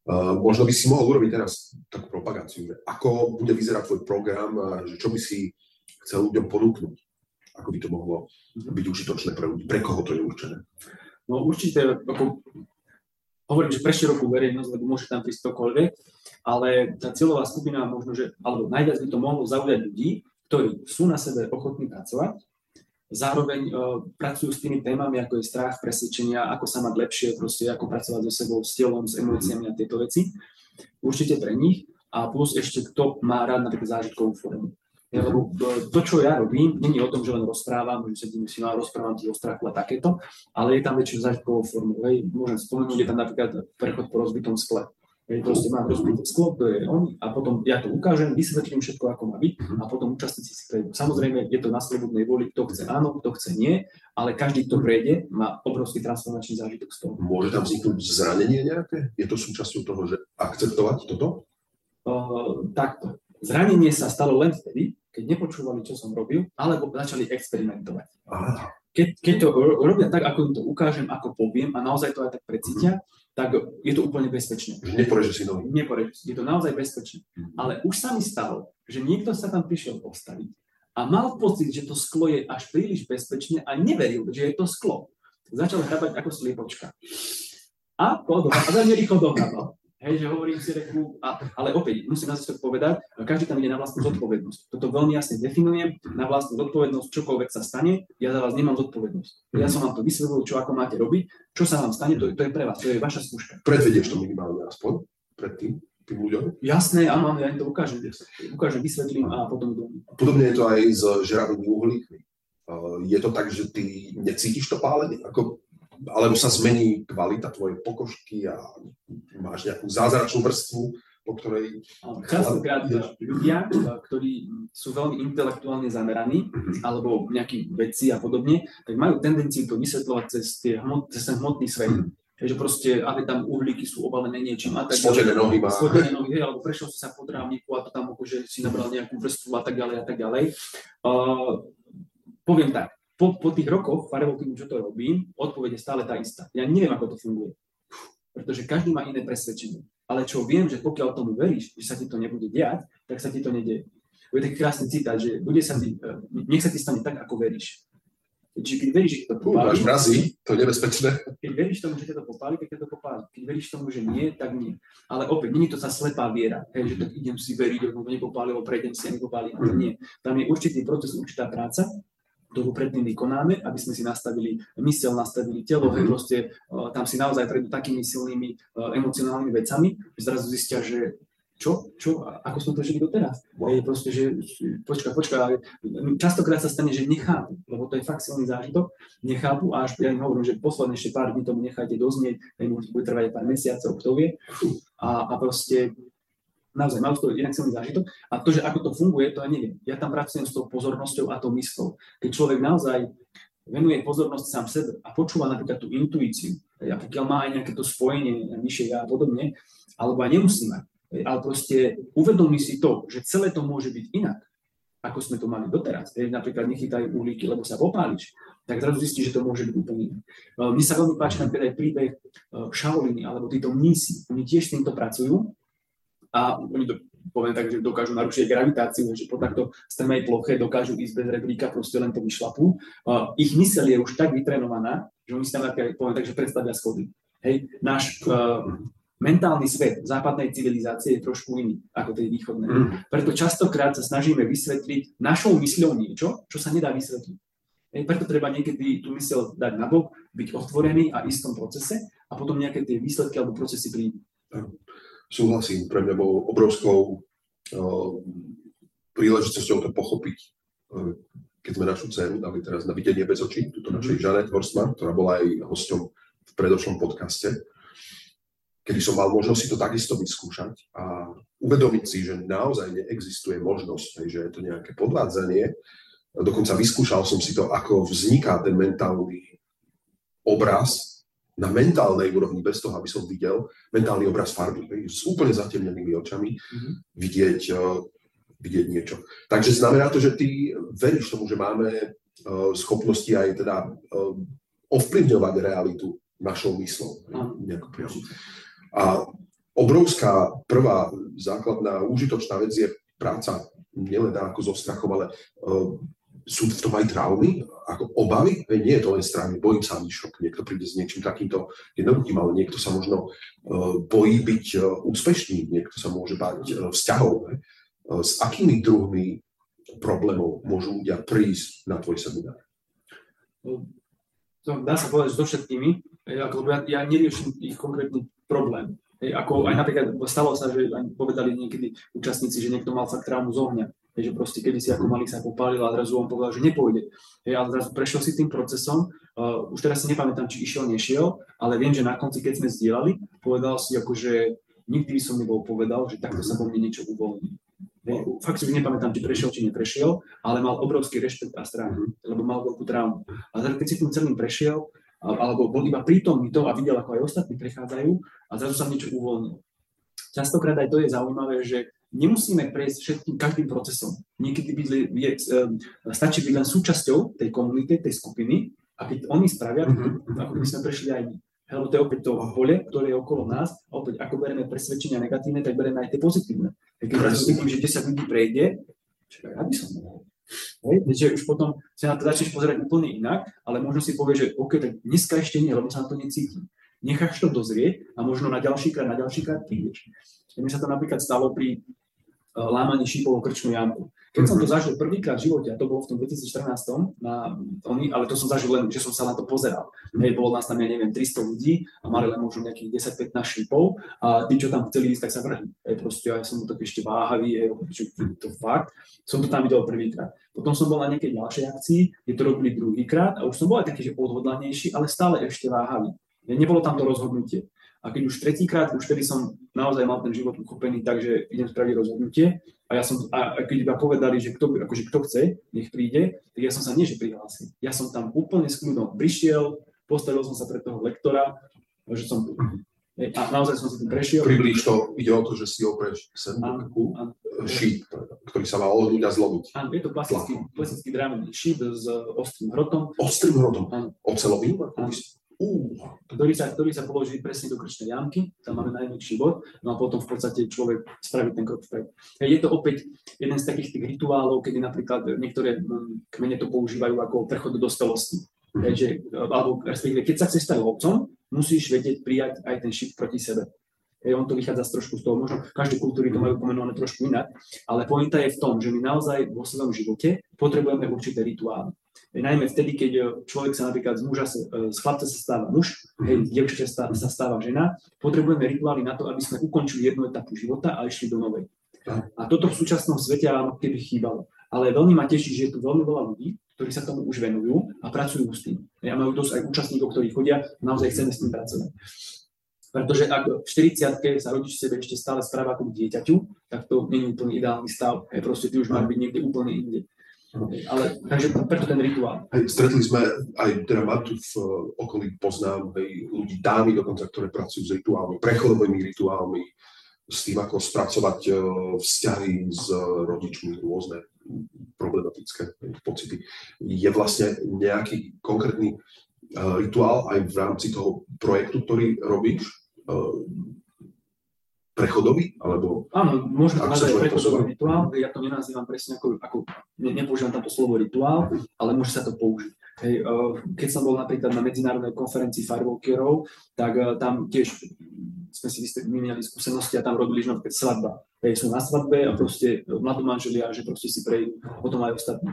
Uh, možno by si mohol urobiť teraz takú propagáciu, že ako bude vyzerať tvoj program, a že čo by si chcel ľuďom ponúknuť. Ako by to mohlo byť užitočné pre ľudí, pre koho to je určené. No určite, ako, hovorím, že pre širokú verejnosť, lebo môže tam prísť ktokoľvek, ale tá cieľová skupina možno, že, alebo najviac by to mohlo zaujať ľudí, ktorí sú na sebe ochotní pracovať, zároveň uh, pracujú s tými témami, ako je strach, presvedčenia, ako sa mať lepšie, proste ako pracovať so sebou, s telom, s emóciami a tieto veci. Určite pre nich. A plus ešte kto má rád napríklad zážitkovú formu. Ja, lebo to, čo ja robím, není o tom, že len rozprávam, že sedím si, no rozprávam ti o strachu a takéto, ale je tam väčšinou zážitkovou formou. Hej. Môžem spomenúť, je tam napríklad prechod po rozbitom skle. Hej, proste mám rozbité sklo, to je on, a potom ja to ukážem, vysvetlím všetko, ako má byť mhm. a potom účastníci si prejdú. Samozrejme, je to na slobodnej voli, kto chce áno, kto chce nie, ale každý, kto prejde, má obrovský transformačný zážitok z toho. Môže tam vzniknúť zranenie nejaké? Je to súčasťou toho, že akceptovať toto? Uh, takto. Zranenie sa stalo len vtedy, keď nepočúvali, čo som robil, alebo začali experimentovať. Aha. Keď, keď to robia tak, ako im to ukážem, ako poviem a naozaj to aj tak precítia, mm tak je to úplne bezpečné. Neporeže si nohy. Neporeže Je to naozaj bezpečné. Mm-hmm. Ale už sa mi stalo, že niekto sa tam prišiel postaviť a mal pocit, že to sklo je až príliš bezpečné a neveril, že je to sklo. Začal hrabať ako sliepočka. A, a veľmi rýchlo dohrabal. Hej, že hovorím si reku, a, ale opäť musím na to povedať, každý tam ide na vlastnú zodpovednosť. Toto veľmi jasne definujem, na vlastnú zodpovednosť, čokoľvek sa stane, ja za vás nemám zodpovednosť. Ja som vám to vysvetlil, čo ako máte robiť, čo sa vám stane, to, to je pre vás, to je vaša skúška. Predvedieš to minimálne aspoň predtým, tým ľuďom? Jasné, áno, ja im to ukážem. Ukážem, vysvetlím a potom. Podobne je to aj s žeravými uhlíkmi. Je to tak, že ty necítiš to pálenie? Ako alebo sa zmení kvalita tvojej pokožky a máš nejakú zázračnú vrstvu, po ktorej... Častokrát ľudia, ktorí sú veľmi intelektuálne zameraní, mhm. alebo nejakí vedci a podobne, tak majú tendenciu to vysvetľovať cez, tie hmot, cez ten hmotný svet. Takže mhm. proste, aby tam uhlíky sú obalené niečím a tak ďalej. nohy má. Spotené nohy, alebo prešiel si sa po trávniku a to tam akože si nabral nejakú vrstvu a tak ďalej a tak ďalej. Uh, poviem tak, po, po tých rokoch farebokým, čo to robím, odpoveď je stále tá istá. Ja neviem, ako to funguje. Pretože každý má iné presvedčenie. Ale čo viem, že pokiaľ tomu veríš, že sa ti to nebude diať, tak sa ti to nedieje. To je taký krásny citát, že bude sa ti, eh, nech sa ti stane tak, ako veríš. Čiže keď veríš, že to popáli... mrazí, to je nebezpečné. Keď veríš tomu, že ťa to popáli, tak ťa to popáli. Keď veríš tomu, že nie, tak nie. Ale opäť, nie je to sa slepá viera, hej, že tak idem si veriť, lebo nepopálilo, prejdem si a nepopálim. Mm. Nie. Tam je určitý proces, určitá práca, ktorú predtým vykonáme, aby sme si nastavili mysel, nastavili telo, mm-hmm. proste uh, tam si naozaj prejdú takými silnými uh, emocionálnymi vecami, že zrazu zistia, že čo, čo, ako sme to žili doteraz. Wow. Je proste, že počka, počka, ale častokrát sa stane, že nechápu, lebo to je fakt silný zážitok, nechápu a až ja im hovorím, že posledne ešte pár dní tomu nechajte doznieť, aj možno bude trvať pár mesiacov, kto vie. A, a proste naozaj mal to inak silný zážitok. A to, že ako to funguje, to ja neviem. Ja tam pracujem s tou pozornosťou a tou myslou. Keď človek naozaj venuje pozornosť sám sebe a počúva napríklad tú intuíciu, a pokiaľ má aj nejaké to spojenie vyššie ja a podobne, alebo aj nemusí mať, ale proste uvedomí si to, že celé to môže byť inak, ako sme to mali doteraz. Napríklad nechytajú uhlíky, lebo sa popáliš, tak zrazu zistí, že to môže byť úplne inak. Mne sa veľmi páči napríklad aj príbeh Shaolini, alebo títo mnísi. Oni tiež s týmto pracujú a oni to, poviem tak, že dokážu narušiť gravitáciu, že po takto strmej ploche dokážu ísť bez rebríka, proste len to vyšlapú. Uh, ich mysel je už tak vytrenovaná, že oni si tam poviem tak, že predstavia schody. Hej, náš uh, mentálny svet západnej civilizácie je trošku iný ako tej východnej. Mm. Preto častokrát sa snažíme vysvetliť našou mysľou niečo, čo sa nedá vysvetliť. Hej, preto treba niekedy tú mysel dať na bok, byť otvorený a istom procese a potom nejaké tie výsledky alebo procesy prídu súhlasím, pre mňa bol obrovskou príležitosťou to pochopiť. Keď sme našu dceru dali teraz na videnie bez očí, túto našej Žanet Horstman, ktorá bola aj hosťom v predošlom podcaste, kedy som mal možnosť si to takisto vyskúšať a uvedomiť si, že naozaj neexistuje možnosť, že je to nejaké podvádzanie. Dokonca vyskúšal som si to, ako vzniká ten mentálny obraz na mentálnej úrovni, bez toho, aby som videl mentálny obraz farby, s úplne zatemnenými očami, mm-hmm. vidieť, uh, vidieť niečo. Takže znamená to, že ty veríš tomu, že máme uh, schopnosti aj teda uh, ovplyvňovať realitu našou myslou. A obrovská prvá základná užitočná vec je práca nielen ako so strachom, ale uh, sú v tom aj traumy, ako obavy, nie je to len strany, bojím sa šok, niekto príde s niečím takýmto jednoduchým, ale niekto sa možno uh, bojí byť uh, úspešný, niekto sa môže báť uh, vzťahov. Ne? S akými druhmi problémov môžu ľudia prísť na tvoj seminár? to dá sa povedať so všetkými, ako ja, ja neriešim ich konkrétny problém. Hej, ako aj napríklad stalo sa, že povedali niekedy účastníci, že niekto mal fakt traumu z ohňa. Hej, že proste kedy si ako malý sa popálil a zrazu on povedal, že nepôjde. Hej, ale zrazu prešiel si tým procesom, uh, už teraz si nepamätám, či išiel, nešiel, ale viem, že na konci, keď sme zdieľali, povedal si ako, že nikdy by som nebol povedal, že takto sa vo mne niečo uvoľní. Fakt si už nepamätám, či prešiel, či neprešiel, ale mal obrovský rešpekt a strach, lebo mal veľkú traumu. A keď si tým celým prešiel, alebo bol iba prítomný to a videl, ako aj ostatní prechádzajú a zrazu sa niečo uvoľnilo. Častokrát aj to je zaujímavé, že nemusíme prejsť všetkým každým procesom. Niekedy byť, je, stačí byť len súčasťou tej komunity, tej skupiny a keď oni spravia, mm-hmm. ako by sme prešli aj my. Lebo to je opäť to pole, ktoré je okolo nás. A opäť, ako bereme presvedčenia negatívne, tak bereme aj tie pozitívne. Keď zrazu vidím, že 10 ľudí prejde, čakaj, ja by som mohol. Hej, že už potom sa na to začneš pozerať úplne inak, ale možno si povieš, že OK, tak dneska ešte nie, lebo sa na to necítim. Necháš to dozrieť a možno na ďalší krát, na ďalší krát prídeš. Mne sa to napríklad stalo pri lámaní šípov o krčnú jamku. Keď som to zažil prvýkrát v živote, a to bolo v tom 2014, na, oni, ale to som zažil len, že som sa na to pozeral. Hej, bolo nás tam, ja neviem, 300 ľudí a mali len možno nejakých 10-15 šípov a tí, čo tam chceli ísť, tak sa vrhli. Hej, proste ja som tak ešte váhavý, hej, to fakt. Som to tam videl prvýkrát. Potom som bol na nejakej ďalšej akcii, kde to robili druhýkrát a už som bol aj taký, že odhodlanejší, ale stále ešte váhavý. Nebolo tam to rozhodnutie. A keď už tretíkrát, už vtedy som naozaj mal ten život uchopený tak, že idem spraviť rozhodnutie. A, ja som, a keď iba povedali, že kto, akože kto chce, nech príde, tak ja som sa nie, že prihlásil. Ja som tam úplne s kľudom prišiel, postavil som sa pred toho lektora, že som a naozaj som si tým prešiel. Priblíž to, ide o to, že si opreš takú šíp, ktorý sa má ohnúť a zlomiť. Áno, je to klasický, klasický drámený šíp s ostrým hrotom. Ostrým hrotom? Ocelovým? Ktorý, sa, ktorý sa položí presne do krčnej jamky, tam máme najväčší bod, no a potom v podstate človek spraví ten krok vpred. Je to opäť jeden z takých tých rituálov, kedy napríklad niektoré hm, kmene to používajú ako prechod do dospelosti. Takže, alebo respektíve, keď sa chceš stať lovcom, musíš vedieť prijať aj ten šip proti sebe. Hej, on to vychádza z trošku z toho, možno každé kultúry to majú pomenované trošku inak, ale pointa je v tom, že my naozaj vo svojom živote potrebujeme určité rituály najmä vtedy, keď e, človek sa napríklad z muža, e, z chlapca sa stáva muž, hej, z dievčaťa sa stáva žena, potrebujeme rituály na to, aby sme ukončili jednu etapu života a išli do novej. A toto v súčasnom svete vám keby chýbalo. Ale veľmi ma teší, že je tu veľmi veľa ľudí, ktorí sa tomu už venujú a pracujú s tým. Ja majú dosť aj účastníkov, ktorí chodia, naozaj chceme s tým pracovať. Pretože ak v 40 sa rodič sebe ešte stále správa ako k dieťaťu, tak to nie je úplne ideálny stav. Hej, proste ty už máš byť niekde úplne inde. Ale, takže preto ten rituál. Hej, stretli sme aj, teda mám tu v okolí poznám hej, ľudí, dámy dokonca, ktoré pracujú s rituálmi, prechodovými rituálmi, s tým, ako spracovať uh, vzťahy s rodičmi, rôzne problematické pocity. Je vlastne nejaký konkrétny uh, rituál aj v rámci toho projektu, ktorý robíš? Uh, prechodový? Alebo Áno, môžeme to nazvať prechodový rituál. Ja to nenazývam presne ako, ako ne, nepoužívam tamto slovo rituál, ale môže sa to použiť. Hej, keď som bol napríklad na medzinárodnej konferencii firewalkerov, tak tam tiež sme si vymenili skúsenosti a tam robili, že napríklad svadba. Hej, sú na svadbe a proste mladú manželia, že proste si prejdú, potom aj ostatní.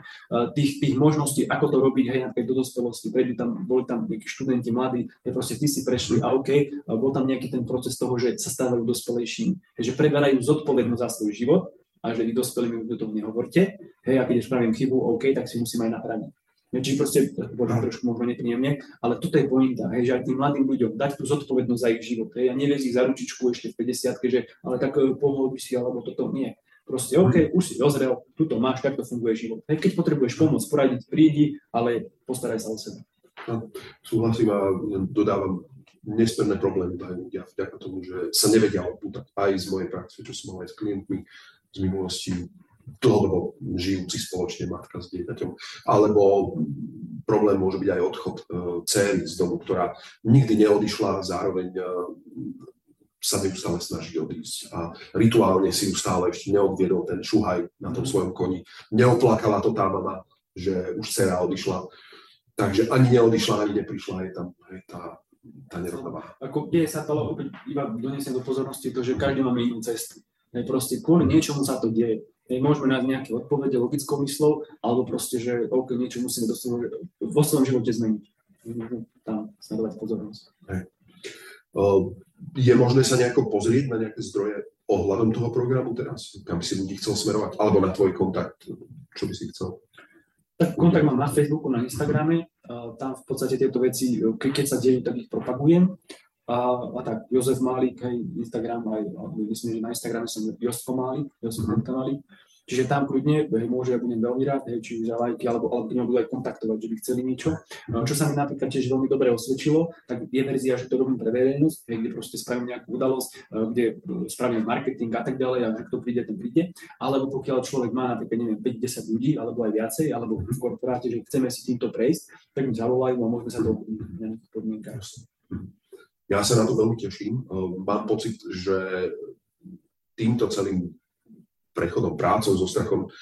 Tých, tých možností, ako to robiť, hej, napríklad do dospelosti, prejdú tam, boli tam nejakí študenti mladí, hej, proste tí si prešli a OK, bol tam nejaký ten proces toho, že sa stávajú dospelejšími, že preberajú zodpovednosť za svoj život a že vy dospelí mi do toho nehovorte, hej, a keď spravím chybu, OK, tak si musím aj napraviť. Čiže proste, možno trošku možno nepríjemne, ale toto je pointa, hej, že aj tým mladým ľuďom dať tú zodpovednosť za ich život. Hej, a neviesť ich za ručičku ešte v 50 že ale tak eh, pohol by si, alebo toto nie. Proste, OK, už si dozrel, tuto máš, takto funguje život. Hej, keď potrebuješ pomôcť, poradiť, prídi, ale postaraj sa o seba. No, súhlasím a dodávam nesmierne problémy majú ľudia vďaka tomu, že sa nevedia odpútať aj z mojej praxe, čo som mal aj s klientmi z minulosti, dlhodobo žijúci spoločne matka s dieťaťom. Alebo problém môže byť aj odchod uh, céry z domu, ktorá nikdy neodišla, zároveň uh, sa neustále snaží odísť a rituálne si ju stále ešte neodviedol ten šuhaj na tom svojom koni. Neoplakala to tá mama, že už dcera odišla. Takže ani neodišla, ani neprišla, je tam je tá, tá nerovnováha. Ako deje sa to, iba donesiem do pozornosti to, že každý máme inú cestu. Hej, proste kvôli niečomu sa to deje. Môžeme nájsť nejaké odpovede logickou myslou, alebo proste, že OK, niečo musíme do svojho, vo svojom živote zmeniť. Tam sledovať pozornosť. Hej. Je možné sa nejako pozrieť na nejaké zdroje ohľadom toho programu teraz? Kam by si ľudí chcel smerovať? Alebo na tvoj kontakt? Čo by si chcel? Tak kontakt mám na Facebooku, na Instagrame. Tam v podstate tieto veci, keď sa dejú, tak ich propagujem. A, a tak, Jozef Málik, aj Instagram, aj, myslím, že na Instagrame som Josef Málik, Josef mm-hmm. Málik. Čiže tam kľudne, hej, môže, ja budem veľmi rád, hej, či za lajky, alebo, alebo budú aj kontaktovať, že by chceli niečo. No, čo sa mi napríklad tiež veľmi dobre osvedčilo, tak je verzia, že to robím pre verejnosť, hej, kde proste spravím nejakú udalosť, e, kde spravím marketing a tak ďalej, a že kto príde, ten príde. Alebo pokiaľ človek má napríklad, neviem, 5-10 ľudí, alebo aj viacej, alebo v korporáte, že chceme si týmto prejsť, tak mi zavolajú a môžeme sa to v nejakých podmienkach. Ja sa na to veľmi teším. E, mám pocit, že týmto celým prechodom, prácou, so strachom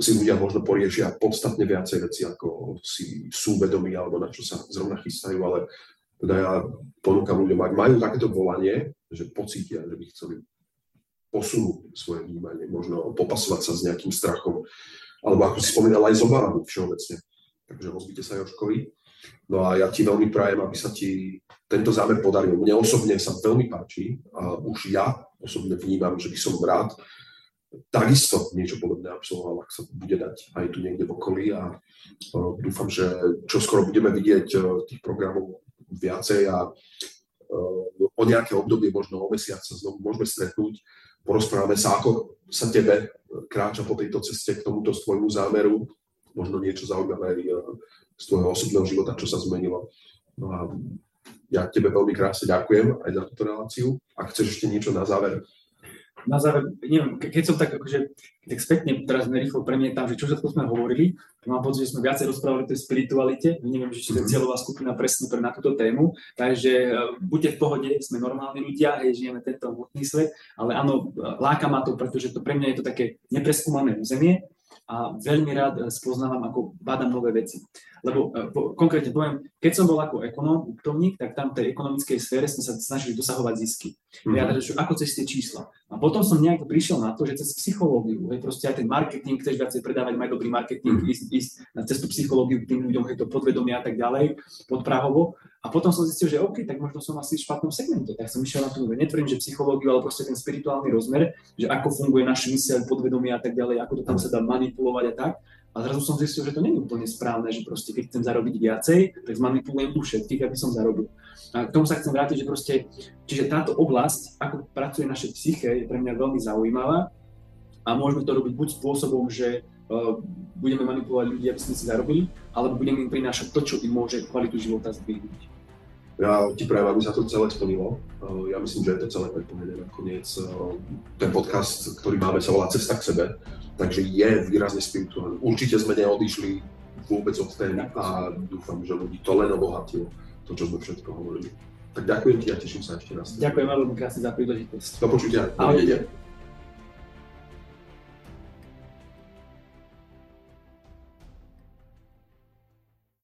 si ľudia možno poriešia podstatne viacej veci, ako si sú vedomí alebo na čo sa zrovna chystajú, ale teda ja ponúkam ľuďom, ak majú takéto volanie, že pocítia, že by chceli posunúť svoje vnímanie, možno popasovať sa s nejakým strachom, alebo ako si spomínal, aj z obavami všeobecne. Takže rozbite sa Joškovi. No a ja ti veľmi prajem, aby sa ti tento zámer podaril. Mne osobne sa veľmi páči a už ja osobne vnímam, že by som rád takisto niečo podobné absolvoval, ak sa bude dať aj tu niekde v okolí. A uh, dúfam, že čo skoro budeme vidieť uh, tých programov viacej a uh, o nejaké obdobie, možno o mesiac sa znovu môžeme stretnúť, porozprávame sa, ako sa tebe kráča po tejto ceste k tomuto svojmu zámeru, možno niečo zaujímavé z tvojho osobného života, čo sa zmenilo. No a ja tebe veľmi krásne ďakujem aj za túto reláciu. Ak chceš ešte niečo na záver na záver, neviem, keď som tak, akože, tak spätne teraz rýchlo premietam, že čo všetko sme hovorili, mám pocit, že sme viacej rozprávali o tej spiritualite, neviem, že či to je mhm. cieľová skupina presne pre na túto tému, takže e, buďte v pohode, sme normálni ľudia, hej, žijeme tento hmotný svet, ale áno, láka ma to, pretože to pre mňa je to také nepreskúmané územie, a veľmi rád eh, spoznávam, ako bádam nové veci. Lebo eh, po, konkrétne poviem, keď som bol ako ekonóm, účtovník, tak tam v tej ekonomickej sfére sme sa snažili dosahovať zisky. Mm-hmm. Ja teda, ako cez tie čísla. A potom som nejak prišiel na to, že cez psychológiu, je proste aj ten marketing, chceš viacej predávať, mať dobrý marketing, mm-hmm. ísť, ísť na cestu psychológiu k tým ľuďom, je to podvedomie a tak ďalej, podprahovo. A potom som zistil, že OK, tak možno som asi v špatnom segmente. Tak som išiel na to, netvrdím, že psychológiu, ale proste ten spirituálny rozmer, že ako funguje náš mysel, podvedomie a tak ďalej, ako to tam sa dá manipulovať a tak. A zrazu som zistil, že to nie je úplne správne, že proste keď chcem zarobiť viacej, tak zmanipulujem u všetkých, aby som zarobil. A k tomu sa chcem vrátiť, že proste, čiže táto oblasť, ako pracuje naše psyche, je pre mňa veľmi zaujímavá a môžeme to robiť buď spôsobom, že uh, budeme manipulovať ľudí, aby sme si zarobili, alebo budeme im prinášať to, čo im môže kvalitu života zdvihnúť. Ja ti prajem, aby sa to celé splnilo. Uh, ja myslím, že je to celé predpovedené nakoniec. Uh, ten podcast, ktorý máme, sa volá Cesta k sebe, takže je výrazne spirituálny. Určite sme neodišli vôbec od témy a dúfam, že ľudí to len obohatilo, to, čo sme všetko hovorili. Tak ďakujem ti a teším sa ešte raz. Ďakujem veľmi krásne za príležitosť. Do počutia. Ahojte.